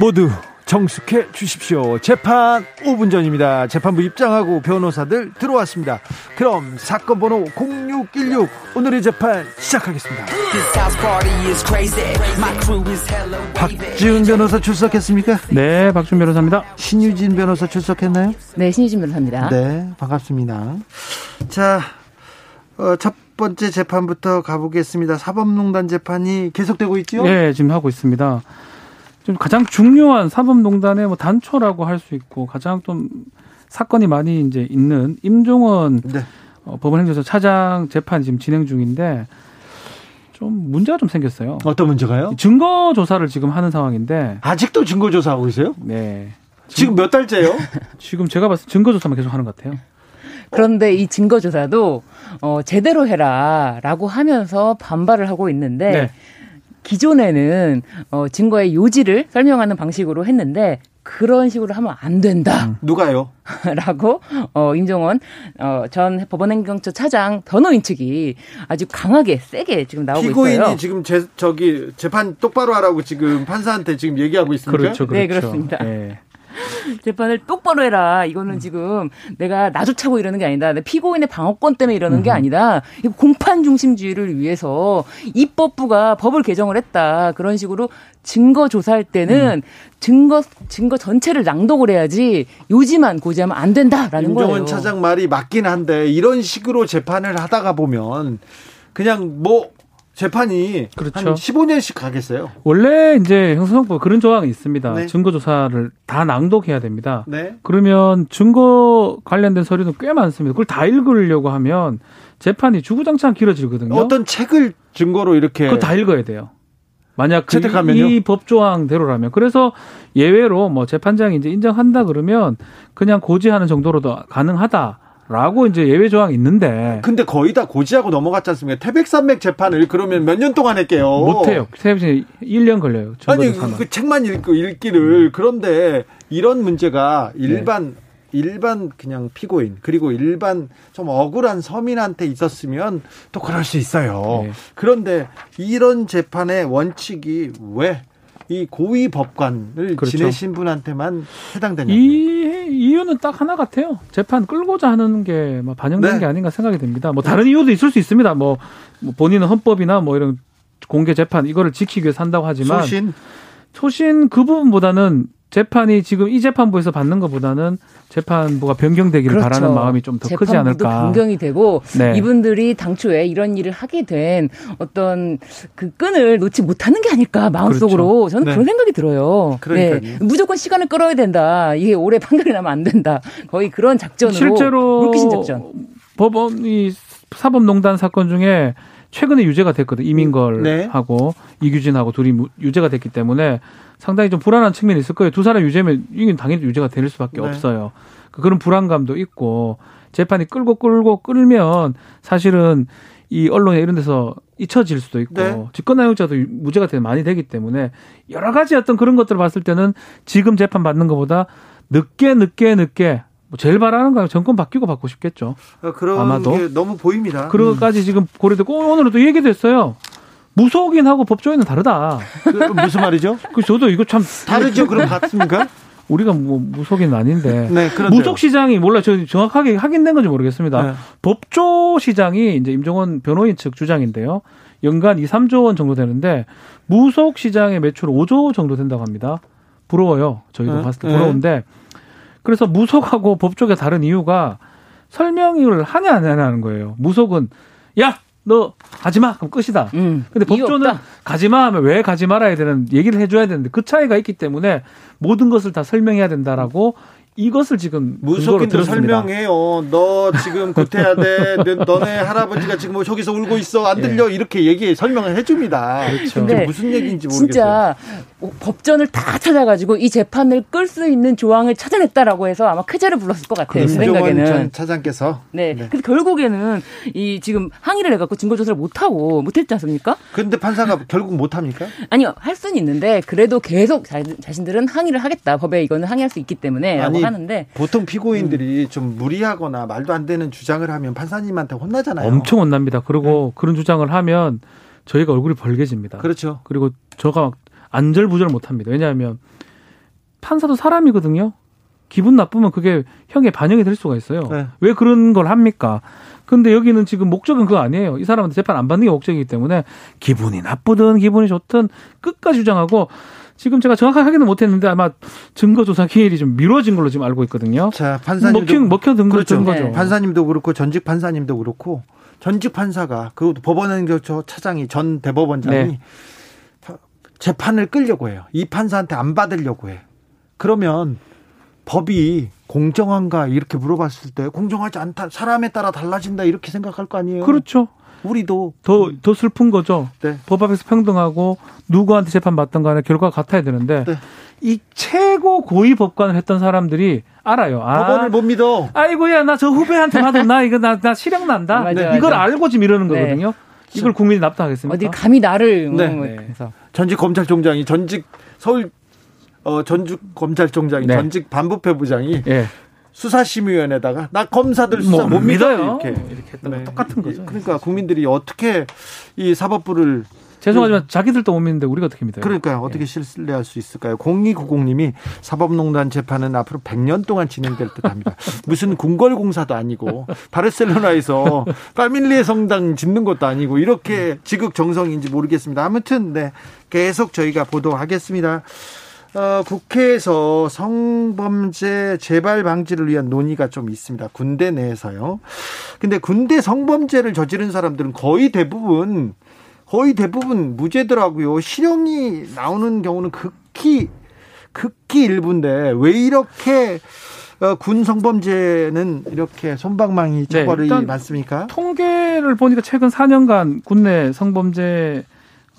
모두 정숙해 주십시오. 재판 5분 전입니다. 재판부 입장하고 변호사들 들어왔습니다. 그럼 사건 번호 06 1616 오늘의 재판 시작하겠습니다. 박지훈 변호사 출석했습니까? 네, 박지훈 변호사입니다. 신유진 변호사 출석했나요? 네, 신유진 변호사입니다. 네, 반갑습니다. 자, 어, 첫 번째 재판부터 가보겠습니다. 사법농단 재판이 계속되고 있죠? 네, 지금 하고 있습니다. 좀 가장 중요한 사법농단의 뭐 단초라고 할 수 있고 가장 좀 사건이 많이 이제 있는 임종원 네. 어, 법원행정처 차장 재판이 지금 진행 중인데 좀 문제가 좀 생겼어요. 어떤 문제가요? 증거 조사를 지금 하는 상황인데 아직도 증거 조사하고 있어요? 네. 지금 몇 달째요? 지금 제가 봤을 때 증거 조사만 계속 하는 것 같아요. 그런데 이 증거 조사도 어 제대로 해라라고 하면서 반발을 하고 있는데 네. 기존에는 어 증거의 요지를 설명하는 방식으로 했는데 그런 식으로 하면 안 된다. 음. 누가요? 라고 어 임종원 어전 법원행정처 차장 변호인 측이 아주 강하게 세게 지금 나오고 피고인이 있어요. 피고인이 지금 제 저기 재판 똑바로 하라고 지금 판사한테 지금 얘기하고 있습니다. 그렇죠, 그렇죠. 네, 그렇습니다. 네. 재판을 똑바로 해라. 이거는 음. 지금 내가 나조차고 이러는 게 아니다. 내 피고인의 방어권 때문에 이러는 음. 게 아니다. 공판 중심주의를 위해서 입법부가 법을 개정을 했다. 그런 식으로 증거 조사할 때는 음. 증거 증거 전체를 낭독을 해야지 요지만 고지하면 안 된다라는 임종원 거예요. 임종원 차장 말이 맞긴 한데 이런 식으로 재판을 하다가 보면 그냥 뭐 재판이 그렇죠. 한 15년씩 가겠어요. 원래 이제 형사소송법 그런 조항이 있습니다. 네. 증거 조사를 다 낭독해야 됩니다. 네. 그러면 증거 관련된 서류는 꽤 많습니다. 그걸 다 읽으려고 하면 재판이 주구장창 길어지거든요. 어떤 책을 증거로 이렇게 그거 다 읽어야 돼요. 만약 그이 법 조항대로라면 그래서 예외로 뭐 재판장이 이제 인정한다 그러면 그냥 고지하는 정도로도 가능하다. 라고 이제 예외 조항이 있는데. 근데 거의 다 고지하고 넘어갔지 않습니까? 태백산맥 재판을 그러면 몇 년 동안 할게요? 못해요. 태백산 1년 걸려요. 아니, 그, 그 책만 읽고 읽기를. 음. 그런데 이런 문제가 일반, 네. 일반 그냥 피고인, 그리고 일반 좀 억울한 서민한테 있었으면 또 그럴 수 있어요. 네. 그런데 이런 재판의 원칙이 왜 이 고위 법관을 그렇죠. 지내신 분한테만 해당되냐? 이 이유는 딱 하나 같아요. 재판 끌고자 하는 게 반영된 네. 게 아닌가 생각이 듭니다. 뭐 다른 이유도 있을 수 있습니다. 뭐, 뭐 본인은 헌법이나 뭐 이런 공개 재판 이거를 지키기 위해서 한다고 하지만 소신 소신 그 부분보다는 재판이 지금 이 재판부에서 받는 것보다는 재판부가 변경되기를 그렇죠. 바라는 마음이 좀 더 크지 않을까. 변경이 되고 네. 이분들이 당초에 이런 일을 하게 된 어떤 그 끈을 놓지 못하는 게 아닐까 마음속으로 그렇죠. 저는 네. 그런 생각이 들어요. 네. 무조건 시간을 끌어야 된다. 이게 오래 판결이 나면 안 된다. 거의 그런 작전으로 실제로 작전. 법원이 사법농단 사건 중에 최근에 유죄가 됐거든. 이민걸하고 네. 이규진하고 둘이 유죄가 됐기 때문에 상당히 좀 불안한 측면이 있을 거예요. 두 사람 유죄면 이건 당연히 유죄가 될 수밖에 네. 없어요. 그 그런 불안감도 있고 재판이 끌고 끌고 끌면 사실은 이 언론에 이런 데서 잊혀질 수도 있고 네. 직권남용자도 무죄가 되게 많이 되기 때문에 여러 가지 어떤 그런 것들을 봤을 때는 지금 재판 받는 것보다 늦게 늦게 늦게 뭐 제일 바라는 거는 정권 바뀌고 받고 싶겠죠. 아, 그런 아마도 게 너무 보입니다. 그런 음. 것까지 지금 고려되고 오늘은 또 얘기됐어요. 무속인하고 법조인은 다르다. 그, 무슨 말이죠? 그 저도 이거 참 다르죠. 그럼 같습니까? 우리가 뭐 무속인 아닌데 네, 무속 시장이 몰라 저 정확하게 확인된 건지 모르겠습니다. 네. 법조 시장이 이제 임종원 변호인 측 주장인데요. 연간 2, 3조 원 정도 되는데 무속 시장의 매출 5조 정도 된다고 합니다. 부러워요. 저희도 네. 봤을 때 부러운데 그래서 무속하고 법조가 다른 이유가 설명을 하냐 안 하냐는 거예요. 무속은 야 너 가지 마. 그럼 끝이다. 음, 근데 법조는 가지 마 하면 왜 가지 말아야 되는 얘기를 해줘야 되는데 그 차이가 있기 때문에 모든 것을 다 설명해야 된다라고 이것을 지금 무속인도 설명해요. 너 지금 구태야 돼. 너네 할아버지가 지금 뭐 저기서 울고 있어. 안 들려. 예. 이렇게 얘기 설명을 해줍니다. 그렇죠. 근데 무슨 얘기인지 모르겠어요. 진짜 법전을 다 찾아가지고 이 재판을 끌 수 있는 조항을 찾아냈다라고 해서 아마 쾌재를 불렀을 것 같아요. 제 생각에는. 차장께서. 네. 네. 근데 결국에는 이 지금 항의를 해갖고 증거 조사를 못 하고 못했지 않습니까? 근데 판사가 결국 못 합니까? 아니요, 할 수는 있는데 그래도 계속 자, 신들은 항의를 하겠다. 법에 이거는 항의할 수 있기 때문에. 아니, 하는데 보통 피고인들이 음. 좀 무리하거나 말도 안 되는 주장을 하면 판사님한테 혼나잖아요. 엄청 혼납니다. 그리고 네. 그런 주장을 하면 저희가 얼굴이 벌개집니다. 그렇죠. 그리고 저가 막 안절부절 못합니다. 왜냐하면 판사도 사람이거든요. 기분 나쁘면 그게 형에 반영이 될 수가 있어요. 네. 왜 그런 걸 합니까? 근데 여기는 지금 목적은 그거 아니에요. 이 사람한테 재판 안 받는 게 목적이기 때문에 기분이 나쁘든 기분이 좋든 끝까지 주장하고 지금 제가 정확하게 확인은 못했는데 아마 증거조사 기일이 좀 미뤄진 걸로 지금 알고 있거든요. 자, 판사님도 먹혀, 먹혀든 그렇죠. 거죠. 네. 판사님도 그렇고 전직 판사님도 그렇고 전직 판사가 그 법원행정처 차장이 전 대법원장이 네. 재판을 끌려고 해요. 이 판사한테 안 받으려고 해. 그러면 법이 공정한가 이렇게 물어봤을 때 공정하지 않다 사람에 따라 달라진다 이렇게 생각할 거 아니에요. 그렇죠. 우리도 더 더 슬픈 거죠. 네. 법 앞에서 평등하고 누구한테 재판 받던 간에 결과가 같아야 되는데 네. 이 최고 고위 법관을 했던 사람들이 알아요. 아, 법원을 못 믿어. 아이고야 나 저 후배한테 받았나 이거 나, 나 실형 난다. 맞아, 이걸 맞아. 알고 지금 이러는 네. 거거든요. 이걸 국민이 납득하겠습니까? 어디 감히 나를 네. 뭐, 네. 전직 검찰총장이 전직 서울 어, 전직 검찰총장이 네. 전직 반부패 부장이 네. 수사심의위원회다가 나 검사들 수사 못 믿어요. 이렇게 이렇게 했던 네. 똑같은 거죠. 그러니까 국민들이 어떻게 이 사법부를 죄송하지만 자기들도 못 믿는데 우리가 어떻게 믿어요? 그러니까요. 어떻게 신뢰할 수 있을까요? 0290님이 사법농단 재판은 앞으로 100년 동안 진행될 듯합니다. 무슨 궁궐공사도 아니고 바르셀로나에서 까밀리의 성당 짓는 것도 아니고 이렇게 지극정성인지 모르겠습니다. 아무튼 네 계속 저희가 보도하겠습니다. 어, 국회에서 성범죄 재발 방지를 위한 논의가 좀 있습니다. 군대 내에서요. 근데 군대 성범죄를 저지른 사람들은 거의 대부분 거의 대부분 무죄더라고요. 실형이 나오는 경우는 극히 극히 일부인데 왜 이렇게 어, 군 성범죄는 이렇게 손방망이 처벌이 네, 많습니까? 통계를 보니까 최근 4년간 군내 성범죄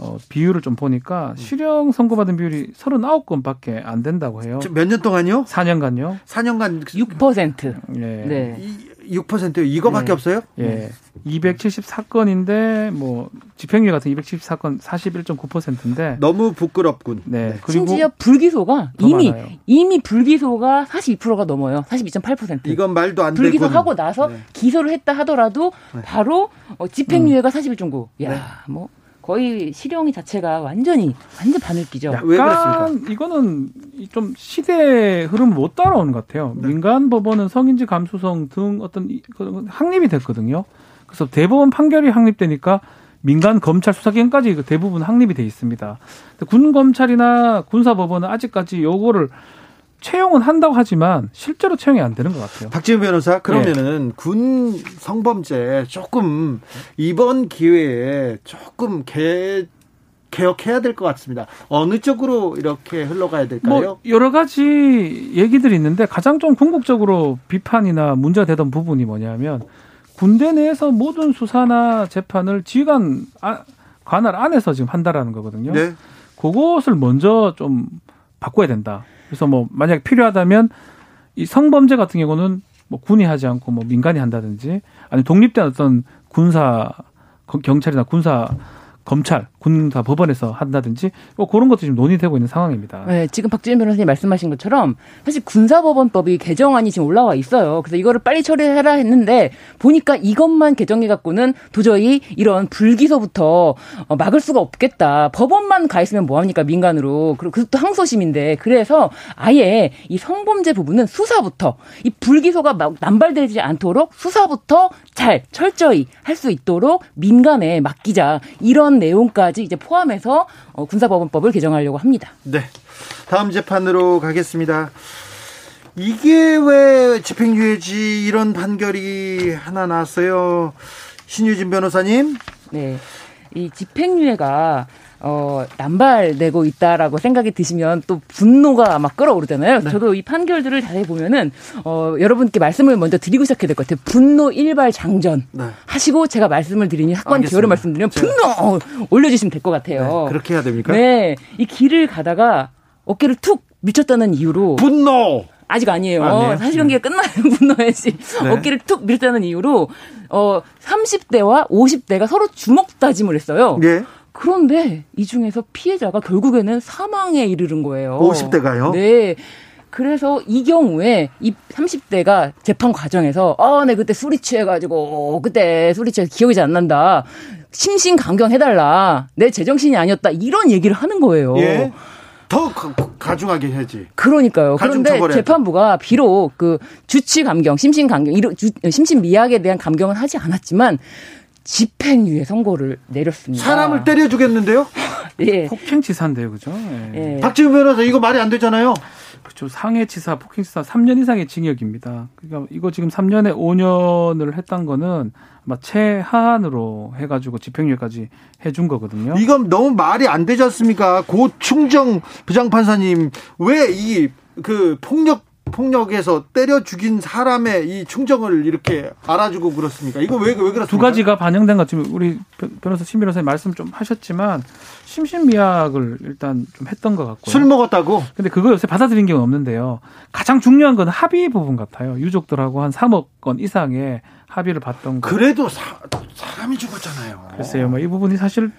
어, 비율을 좀 보니까 실형 선고받은 비율이 39건밖에 안 된다고 해요. 몇 년 동안요? 4년간요. 4년간 6%. 네. 네. 6%요. 이거밖에 네. 없어요? 예. 네. 274건인데 뭐 집행유예 같은 274건 41.9%인데 너무 부끄럽군. 네. 네. 그리고 심지어 불기소가 이미 많아요. 이미 불기소가 42%가 넘어요. 42.8%. 이건 말도 안 되고 불기소하고 나서 네. 기소를 했다 하더라도 네. 바로 어, 집행유예가 음. 41.9. 야, 뭐 거의 실형이 자체가 완전히 완전 바늘기죠. 왜 그렇습니까? 이거는 좀 시대 흐름 못 따라오는 것 같아요. 네. 민간 법원은 성인지 감수성 등 어떤 확립이 됐거든요. 그래서 대법원 판결이 확립되니까 민간 검찰 수사기관까지 그 대부분 확립이 돼 있습니다. 군 검찰이나 군사 법원은 아직까지 요거를 채용은 한다고 하지만 실제로 채용이 안 되는 것 같아요. 박지훈 변호사 그러면은 네. 군 성범죄 조금 이번 기회에 조금 개 개혁해야 될 것 같습니다. 어느 쪽으로 이렇게 흘러가야 될까요? 뭐 여러 가지 얘기들이 있는데 가장 좀 궁극적으로 비판이나 문제가 되던 부분이 뭐냐면 군대 내에서 모든 수사나 재판을 지휘관 아, 관할 안에서 지금 한다라는 거거든요. 네. 그것을 먼저 좀 바꿔야 된다. 그래서 뭐 만약에 필요하다면 이 성범죄 같은 경우는 뭐 군이 하지 않고 뭐 민간이 한다든지 아니 독립된 어떤 군사 경찰이나 군사 검찰, 군사 법원에서 한다든지 뭐 그런 것도 지금 논의되고 있는 상황입니다. 네, 지금 박지윤 변호사님 말씀하신 것처럼 사실 군사법원법이 개정안이 지금 올라와 있어요. 그래서 이거를 빨리 처리해라 했는데 보니까 이것만 개정해 갖고는 도저히 이런 불기소부터 어, 막을 수가 없겠다. 법원만 가 있으면 뭐 합니까 민간으로 그리고 그것도 항소심인데 그래서 아예 이 성범죄 부분은 수사부터 이 불기소가 막 남발되지 않도록 수사부터 잘 철저히 할 수 있도록 민간에 맡기자 이런 내용까지 이제 포함해서 어, 군사법원법을 개정하려고 합니다. 네. 다음 재판으로 가겠습니다. 이게 왜 집행유예지 이런 판결이 하나 나왔어요. 신유진 변호사님. 네. 이 집행유예가 어, 남발되고 있다라고 생각이 드시면 또 분노가 막 끌어오르잖아요. 네. 저도 이 판결들을 자세히 보면은 어, 여러분께 말씀을 먼저 드리고 시작해야 될 것 같아요. 분노 일발 장전 네. 하시고 제가 말씀을 드리니 사건 기호를 말씀드리면 분노 올려주시면 될 것 같아요. 네, 그렇게 해야 됩니까? 네, 이 길을 가다가 어깨를 툭 미쳤다는 이유로 분노 아직 아니에요. 아니에요? 사실 경기가 네. 끝나면 분노해야지. 네. 어깨를 툭 밀었다는 이유로 어 30대와 50대가 서로 주먹 다짐을 했어요. 네. 그런데 이 중에서 피해자가 결국에는 사망에 이르는 거예요. 50대가요? 네. 그래서 이 경우에 이 30대가 재판 과정에서 아, 네 그때 술이 취해가지고 그때 술이 취해 기억이 잘 안 난다. 심신 강경 해달라. 내 제정신이 아니었다. 이런 얘기를 하는 거예요. 예? 더 가중하게 해야지. 그러니까요. 그런데. 재판부가 비록 그 주치 감경, 심신 감경, 심신 미약에 대한 감경은 하지 않았지만 집행유예 선고를 내렸습니다. 사람을 때려 주겠는데요? 예. 폭행치사인데요, 그죠? 예. 예. 박지훈 변호사 이거 말이 안 되잖아요. 그렇죠. 상해치사, 폭행치사 3년 이상의 징역입니다. 그러니까 이거 지금 3년에 5년을 했던 거는 아마 최하한으로 해가지고 집행유예까지 해준 거거든요. 이건 너무 말이 안 되지 않습니까? 고 충정 부장판사님 왜 이 그 폭력 폭력에서 때려 죽인 사람의 이 충정을 이렇게 알아주고 그렇습니까? 이거 왜, 왜 그렇습니까? 두 가지가 반영된 것 같으면 우리 변호사 신 변호사님 말씀 좀 하셨지만 심신미약을 일단 좀 했던 것 같고요. 술 먹었다고? 근데 그거 요새 받아들인 경우는 없는데요. 가장 중요한 건 합의 부분 같아요. 유족들하고 한 3억 건 이상의 합의를 봤던 거. 그래도 사, 사람이 죽었잖아요. 글쎄요, 뭐 이 부분이 사실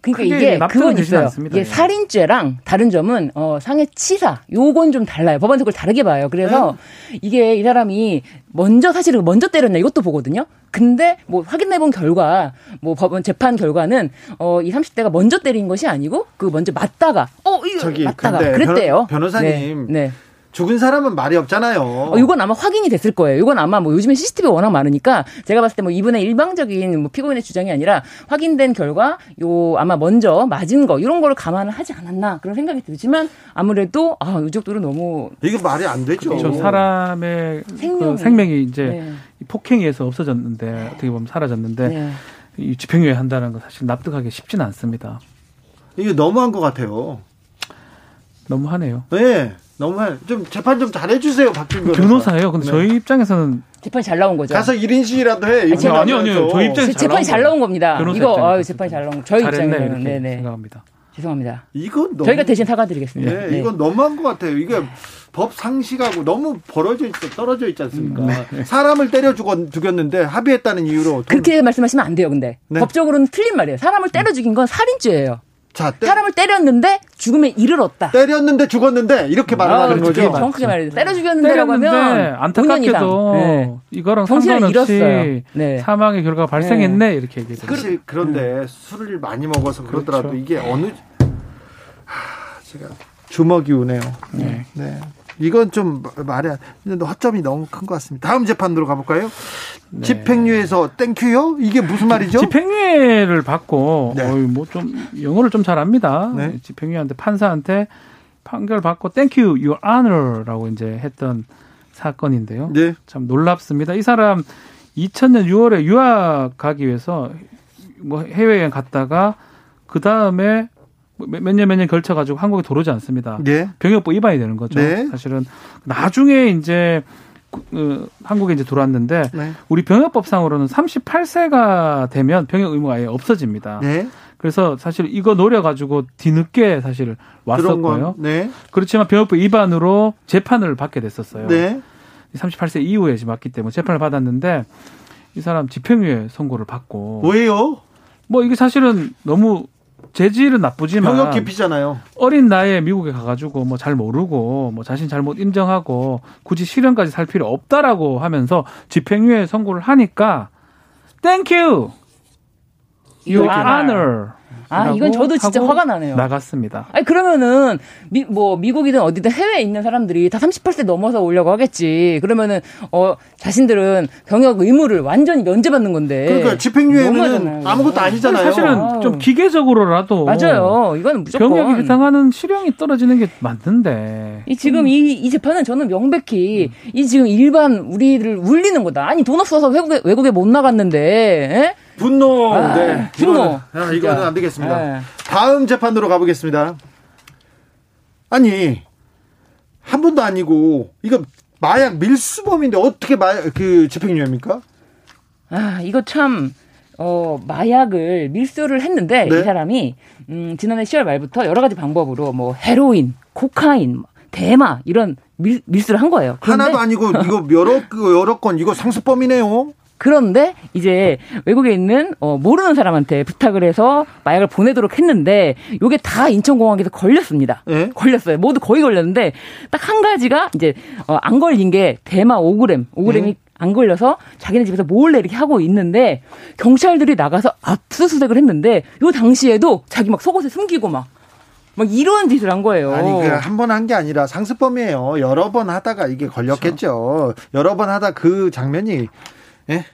그러니까 이게 그건 있어요. 않습니다. 이게 살인죄랑 다른 점은 어, 상해치사 요건 좀 달라요. 법원 그걸 다르게 봐요. 그래서 네? 이게 이 사람이 먼저 사실은 먼저 때렸냐 이것도 보거든요. 근데 뭐 확인해 본 결과 뭐 법원 재판 결과는 어이 30대가 먼저 때린 것이 아니고 그 먼저 맞다가 어 이거 맞다가 그랬대요. 변호사님. 네. 네. 죽은 사람은 말이 없잖아요. 어, 이건 아마 확인이 됐을 거예요. 이건 아마 뭐 요즘에 CCTV 워낙 많으니까 제가 봤을 때 뭐 이분의 일방적인 뭐 피고인의 주장이 아니라 확인된 결과 요 아마 먼저 맞은 거 이런 거를 감안을 하지 않았나 그런 생각이 들지만 아무래도 아 유족들은 너무 이거 말이 안 되죠. 그렇죠. 사람의 생명이, 그 생명이 이제 네. 폭행에서 없어졌는데 어떻게 보면 사라졌는데 네. 이 집행유예 한다는 거 사실 납득하기 쉽지는 않습니다. 이게 너무한 것 같아요. 너무하네요. 네. 너무 좀 재판 좀 잘해주세요, 박준 변호사. 변호사예요. 근데 네. 저희 입장에서는 재판이 잘 나온 거죠. 가서 1인실이라도 해. 아니, 아니요, 아니요. 저희 입장에서 재판이 잘 나온 겁니다. 이거 아유, 재판이 잘 나온 거. 저희 입장에서는 네네. 생각합니다. 죄송합니다. 이건 너무, 저희가 대신 사과드리겠습니다. 네, 네. 이건 너무한 것 같아요. 이게 법 상식하고 너무 벌어져 있어 떨어져 있지 않습니까? 네. 사람을 때려 죽었, 죽였는데 합의했다는 이유로 돈... 그렇게 말씀하시면 안 돼요. 근데 네. 법적으로는 틀린 말이에요. 사람을 때려 죽인 건 살인죄예요. 자, 때... 사람을 때렸는데 죽음에 이르렀다. 때렸는데 죽었는데 이렇게 말하는 아, 거죠. 정확하게 말해요. 때려 죽였는데라고 하면 안타깝게도 네. 이거랑 상관없이 네. 사망의 결과가 발생했네 네. 이렇게 얘기해요. 사실 그런데 술을 많이 먹어서 그러더라도 그렇죠. 이게 어느 하, 제가 주먹이 우네요. 네. 네. 이건 좀 말이 안, 허점이 너무 큰 것 같습니다. 다음 재판으로 가볼까요? 네. 집행유예에서 땡큐요? 이게 무슨 말이죠? 집행유예를 받고, 네. 뭐좀 영어를 좀 잘합니다. 네. 집행유예한테 판사한테 판결 받고 땡큐 your honor라고 이제 했던 사건인데요. 네. 참 놀랍습니다. 이 사람 2000년 6월에 유학 가기 위해서 뭐 해외여행 갔다가 그 다음에 몇년 몇 년 걸쳐 가지고 한국에 들어오지 않습니다. 네. 병역법 위반이 되는 거죠. 네. 사실은 나중에 이제 그, 한국에 이제 들어왔는데 네. 우리 병역법상으로는 38세가 되면 병역 의무가 아예 없어집니다. 네. 그래서 사실 이거 노려가지고 뒤늦게 사실 왔었고요. 네. 그렇지만 병역법 위반으로 재판을 받게 됐었어요. 네. 38세 이후에 지금 왔기 때문에 재판을 받았는데 이 사람 집행유예 선고를 받고 왜요? 뭐 이게 사실은 너무 재질은 나쁘지만 병역 기피잖아요. 어린 나이에 미국에 가가지고 뭐 잘 모르고 뭐 자신 잘못 인정하고 굳이 실형까지 살 필요 없다라고 하면서 집행유예 선고를 하니까 Thank you your honor 아, 이건 저도 진짜 화가 나네요. 나갔습니다. 아니, 그러면은, 미, 뭐, 미국이든 어디든 해외에 있는 사람들이 다 38세 넘어서 오려고 하겠지. 그러면은, 어, 자신들은 병역 의무를 완전히 면제받는 건데. 그러니까 집행유예는 아무것도 아니잖아요. 사실은 아. 좀 기계적으로라도. 맞아요. 이건 무조건. 병역이 해당하는 실형이 떨어지는 게 맞는데. 이 지금 이, 이 재판은 저는 명백히 음. 이 지금 일반 우리를 울리는 거다. 아니, 돈 없어서 외국에, 외국에 못 나갔는데, 에? 분노. 아, 네. 분노. 이거는, 이거는 안 되겠습니다. 네. 다음 재판으로 가보겠습니다. 아니, 한 번도 아니고, 이거 마약 밀수범인데 어떻게 마약, 그 집행유예입니까? 아, 이거 참, 어, 마약을 밀수를 했는데, 네? 이 사람이, 음, 지난해 10월 말부터 여러 가지 방법으로 뭐, 헤로인, 코카인, 대마, 이런 밀, 밀수를 한 거예요. 하나도 아니고, 이거 여러, 그 여러 건, 이거 상습범이네요. 그런데 이제 외국에 있는 어, 모르는 사람한테 부탁을 해서 마약을 보내도록 했는데 요게 다 인천공항에서 걸렸습니다. 네? 걸렸어요. 모두 거의 걸렸는데 딱 한 가지가 이제 어, 안 걸린 게 대마 5g, 5g이 네? 안 걸려서 자기네 집에서 몰래 이렇게 하고 있는데 경찰들이 나가서 압수수색을 했는데 요 당시에도 자기 막 속옷에 숨기고 막막 이런 짓을 한 거예요. 아니, 그 한 번 한 게 아니라 상습범이에요. 여러 번 하다가 이게 걸렸겠죠. 그렇죠. 여러 번 하다 그 장면이, 예?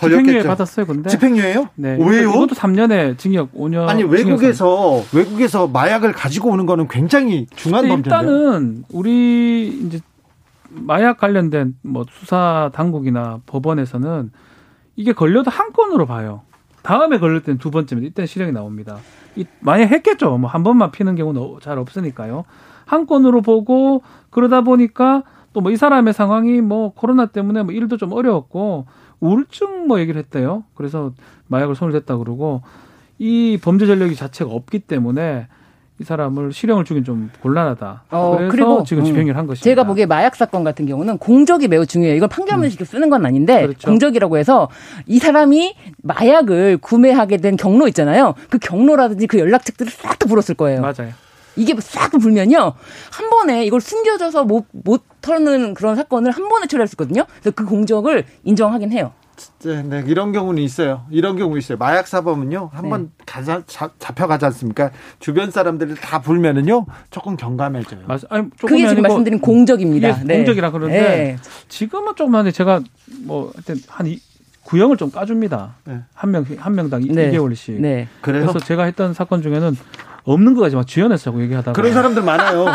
집행유예 받았어요, 근데. 집행유예요? 네. 왜요? 이것도 3년에 징역 5년. 아니 외국에서 징역 외국에서 마약을 가지고 오는 거는 굉장히 중한 범죄인데. 일단은 우리 이제 마약 관련된 뭐 수사 당국이나 법원에서는 이게 걸려도 한 건으로 봐요. 다음에 걸릴 때는 두 번째면 이때 실형이 나옵니다. 이 만약 했겠죠. 뭐 한 번만 피는 경우는 잘 없으니까요. 한 건으로 보고 그러다 보니까 또 뭐 이 사람의 상황이 뭐 코로나 때문에 뭐 일도 좀 어려웠고 우울증 뭐 얘기를 했대요. 그래서 마약을 손을 댔다 그러고 이 범죄 전력이 자체가 없기 때문에 이 사람을 실형을 주긴 좀 곤란하다. 어, 그래서 그리고 지금 집행유예를 한 것입니다. 제가 보기에 마약 사건 같은 경우는 공적이 매우 중요해요. 이걸 판결문식 음. 쓰는 건 아닌데 그렇죠. 공적이라고 해서 이 사람이 마약을 구매하게 된 경로 있잖아요. 그 경로라든지 그 연락책들을 싹 다 불었을 거예요. 맞아요. 이게 싹 불면요. 한 번에 이걸 숨겨져서 못, 못 털는 그런 사건을 한 번에 처리할 수 있거든요. 그래서 그 공적을 인정하긴 해요. 네, 네, 이런 경우는 있어요. 이런 경우 있어요. 마약 사범은요, 한번 네. 잡혀가지 않습니까? 주변 사람들을 다 불면은요, 조금 경감해져요. 맞아. 아니, 그게 지금 말씀드린 공적입니다. 네. 공적이라 그러는데, 네. 지금은 조금만 제가 뭐, 하여튼 한 이, 구형을 좀 까줍니다. 네. 한 명, 한 명당 네. 2개월씩. 네. 그래서 제가 했던 사건 중에는 없는 거 가지고 자고 얘기하다가 그런 사람들 많아요.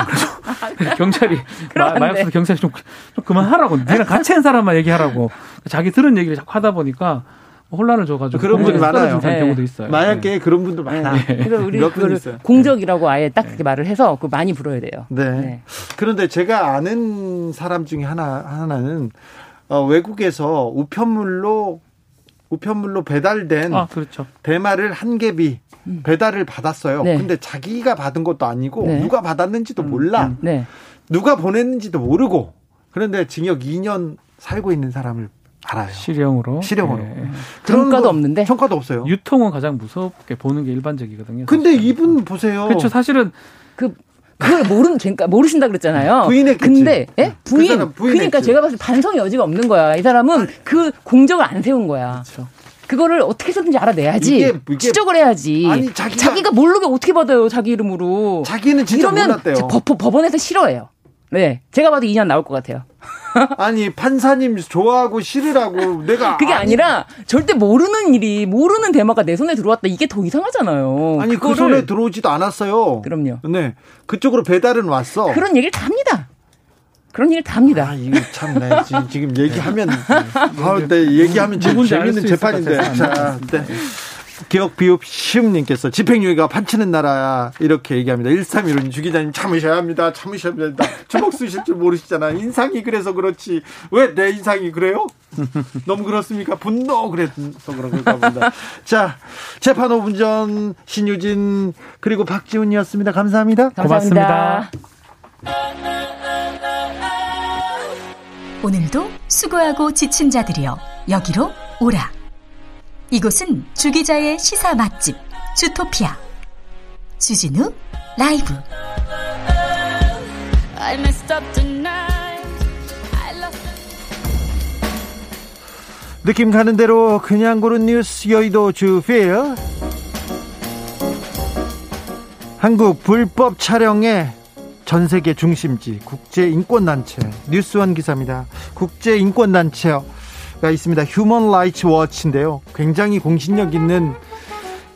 경찰이 마약수 경찰이 좀, 좀 그만하라고 내가 같이 한 사람만 얘기하라고 자기 들은 얘기를 자꾸 하다 보니까 혼란을 줘가지고 그런 분이 많아요. 네. 경우도 있어요. 마약계에 네. 그런 분들 많아. 네. 그래서 우리 그걸 공적이라고 아예 딱 그렇게 말을 해서 그 많이 불어야 돼요. 네. 네. 그런데 제가 아는 사람 중에 하나 하나는 어, 외국에서 우편물로 우편물로 배달된 아, 그렇죠. 대마를 한 개비 음. 배달을 받았어요. 네. 근데 자기가 받은 것도 아니고 네. 누가 받았는지도 음, 몰라. 음, 네. 누가 보냈는지도 모르고 그런데 징역 2년 살고 있는 사람을 알아요. 실형으로. 실형으로. 네. 평가도 없는데. 평가도 없어요. 유통은 가장 무섭게 보는 게 일반적이거든요. 근데 이분 보세요. 그렇죠. 사실은 그 그걸 모르는 그러니까 모르신다 그랬잖아요. 부인했겠지. 근데 예? 그 부인. 그 그러니까 제가 봤을 때 반성의 여지가 없는 거야. 이 사람은 그 공적을 안 세운 거야. 그렇죠. 그거를 어떻게 해서든지 알아내야지. 이게, 이게 추적을 해야지. 아니, 자기가, 자기가 모르게 어떻게 받아요, 자기 이름으로. 자기는 진짜 이러면 몰랐대요. 법, 법원에서 싫어해요. 네. 제가 봐도 2년 나올 것 같아요. 아니, 판사님 좋아하고 싫으라고 내가. 그게 아니, 라 절대 모르는 일이, 모르는 대마가 내 손에 들어왔다. 이게 더 이상하잖아요. 아니, 그 손에 들어오지도 않았어요. 그럼요. 네. 그쪽으로 배달은 왔어. 그런 얘기를 다 합니다. 그런 일을 다 합니다. 아, 이거 참, 네. 지금, 지금 얘기하면, 아, 네, 얘기하면 재밌는 재판인데. 자, 네. 기억 비읍 시음님께서 집행유예가 판치는 나라야 이렇게 얘기합니다. 1315님 주기자님 참으셔야 합니다. 참으셔야 합니다. 주먹 쓰실 줄 모르시잖아. 인상이 그래서 그렇지. 왜 내 인상이 그래요? 너무 그렇습니까? 분노 그래서 그런가 봅니다. 자, 재판 5분 전 신유진 그리고 박지훈이었습니다. 감사합니다. 감사합니다. 고맙습니다. 오늘도 수고하고 지친 자들이여 여기로 오라. 이곳은 주기자의 시사 맛집 주토피아. 주진우 라이브. 느낌 가는 대로 그냥 고른 뉴스 여의도 주필. 한국 불법 촬영에 전 세계 중심지 국제인권단체. 뉴스원 기사입니다. 국제인권단체 가 있습니다. Human Rights Watch인데요. 굉장히 공신력 있는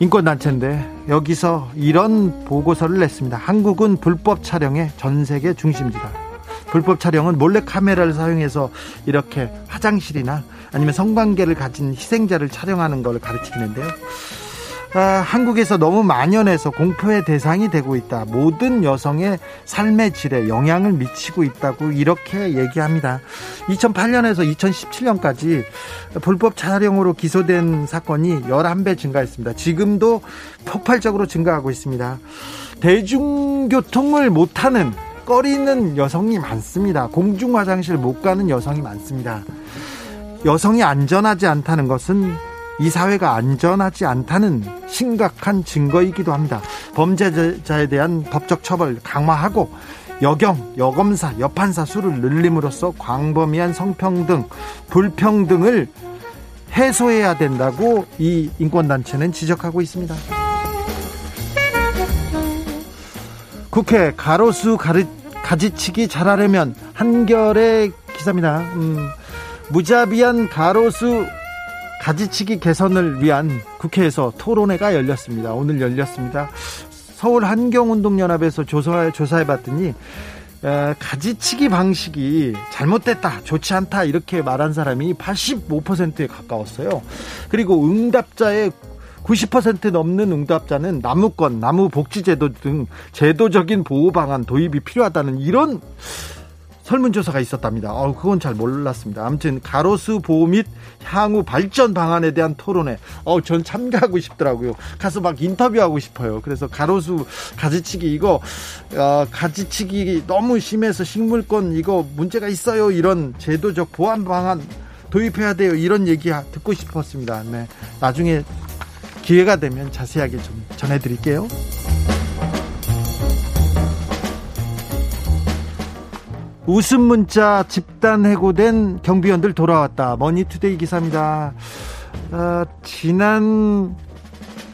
인권 단체인데 여기서 이런 보고서를 냈습니다. 한국은 불법 촬영의 전 세계 중심지다. 불법 촬영은 몰래 카메라를 사용해서 이렇게 화장실이나 아니면 성관계를 가진 희생자를 촬영하는 걸 가르치는데요. 아, 한국에서 너무 만연해서 공포의 대상이 되고 있다. 모든 여성의 삶의 질에 영향을 미치고 있다고 이렇게 얘기합니다. 2008년에서 2017년까지 불법 촬영으로 기소된 사건이 11배 증가했습니다. 지금도 폭발적으로 증가하고 있습니다. 대중교통을 못하는 꺼리는 여성이 많습니다. 공중 화장실 못 가는 여성이 많습니다. 여성이 안전하지 않다는 것은 이 사회가 안전하지 않다는 심각한 증거이기도 합니다. 범죄자에 대한 법적 처벌 강화하고 여경, 여검사, 여판사 수를 늘림으로써 광범위한 성평등, 불평등을 해소해야 된다고 이 인권단체는 지적하고 있습니다. 국회 가로수 가르, 가지치기 잘하려면 한결의 기사입니다. 음, 무자비한 가로수 가지치기 개선을 위한 국회에서 토론회가 열렸습니다. 오늘 열렸습니다. 서울 환경운동연합에서 조사, 조사해봤더니 에, 가지치기 방식이 잘못됐다, 좋지 않다 이렇게 말한 사람이 85%에 가까웠어요. 그리고 응답자의 90% 넘는 응답자는 나무권, 나무복지제도 등 제도적인 보호 방안 도입이 필요하다는 이런 설문조사가 있었답니다. 어, 그건 잘 몰랐습니다. 아무튼 가로수 보호 및 향후 발전 방안에 대한 토론회. 어, 전 참가하고 싶더라고요. 가서 막 인터뷰하고 싶어요. 그래서 가로수 가지치기 이거 어, 가지치기 너무 심해서 식물권 이거 문제가 있어요. 이런 제도적 보완 방안 도입해야 돼요. 이런 얘기 듣고 싶었습니다. 네. 나중에 기회가 되면 자세하게 좀 전해드릴게요. 웃음 문자 집단 해고된 경비원들 돌아왔다. 머니투데이 기사입니다. 어, 지난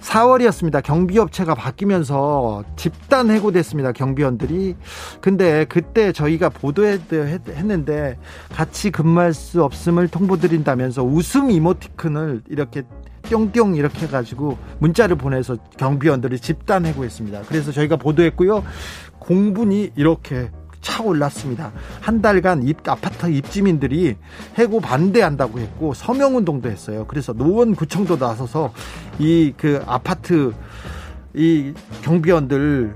4월이었습니다. 경비업체가 바뀌면서 집단 해고됐습니다. 경비원들이. 근데 그때 저희가 보도했는데 같이 근무할 수 없음을 통보드린다면서 웃음 이모티콘을 이렇게 뿅뿅 이렇게 해가지고 문자를 보내서 경비원들이 집단 해고했습니다. 그래서 저희가 보도했고요. 공분이 이렇게 차올랐습니다. 한 달간 입, 아파트 입주민들이 해고 반대한다고 했고 서명운동도 했어요. 그래서 노원구청도 나서서 이 그 아파트 이 경비원들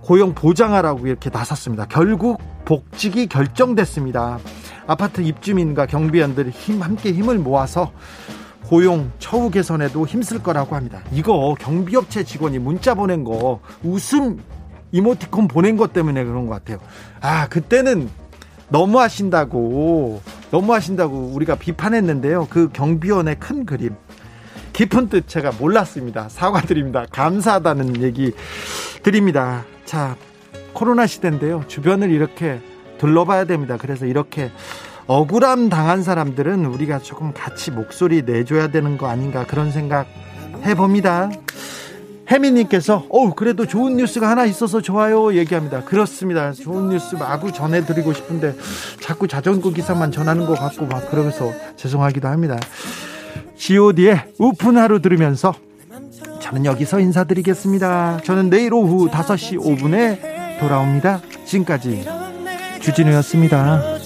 고용 보장하라고 이렇게 나섰습니다. 결국 복직이 결정됐습니다. 아파트 입주민과 경비원들이 힘 함께 힘을 모아서 고용 처우 개선에도 힘쓸 거라고 합니다. 이거 경비업체 직원이 문자 보낸 거 웃음 이모티콘 보낸 것 때문에 그런 것 같아요. 아, 그때는 너무 하신다고, 너무 하신다고 우리가 비판했는데요. 그 경비원의 큰 그림. 깊은 뜻 제가 몰랐습니다. 사과드립니다. 감사하다는 얘기 드립니다. 자, 코로나 시대인데요. 주변을 이렇게 둘러봐야 됩니다. 그래서 이렇게 억울함 당한 사람들은 우리가 조금 같이 목소리 내줘야 되는 거 아닌가 그런 생각 해봅니다. 혜미님께서 어 그래도 좋은 뉴스가 하나 있어서 좋아요 얘기합니다. 그렇습니다. 좋은 뉴스 마구 전해드리고 싶은데 자꾸 자전거 기사만 전하는 것 같고 막 그러면서 죄송하기도 합니다. G.O.D의 우픈 하루 들으면서 저는 여기서 인사드리겠습니다. 저는 내일 오후 5시 5분에 돌아옵니다. 지금까지 주진우였습니다.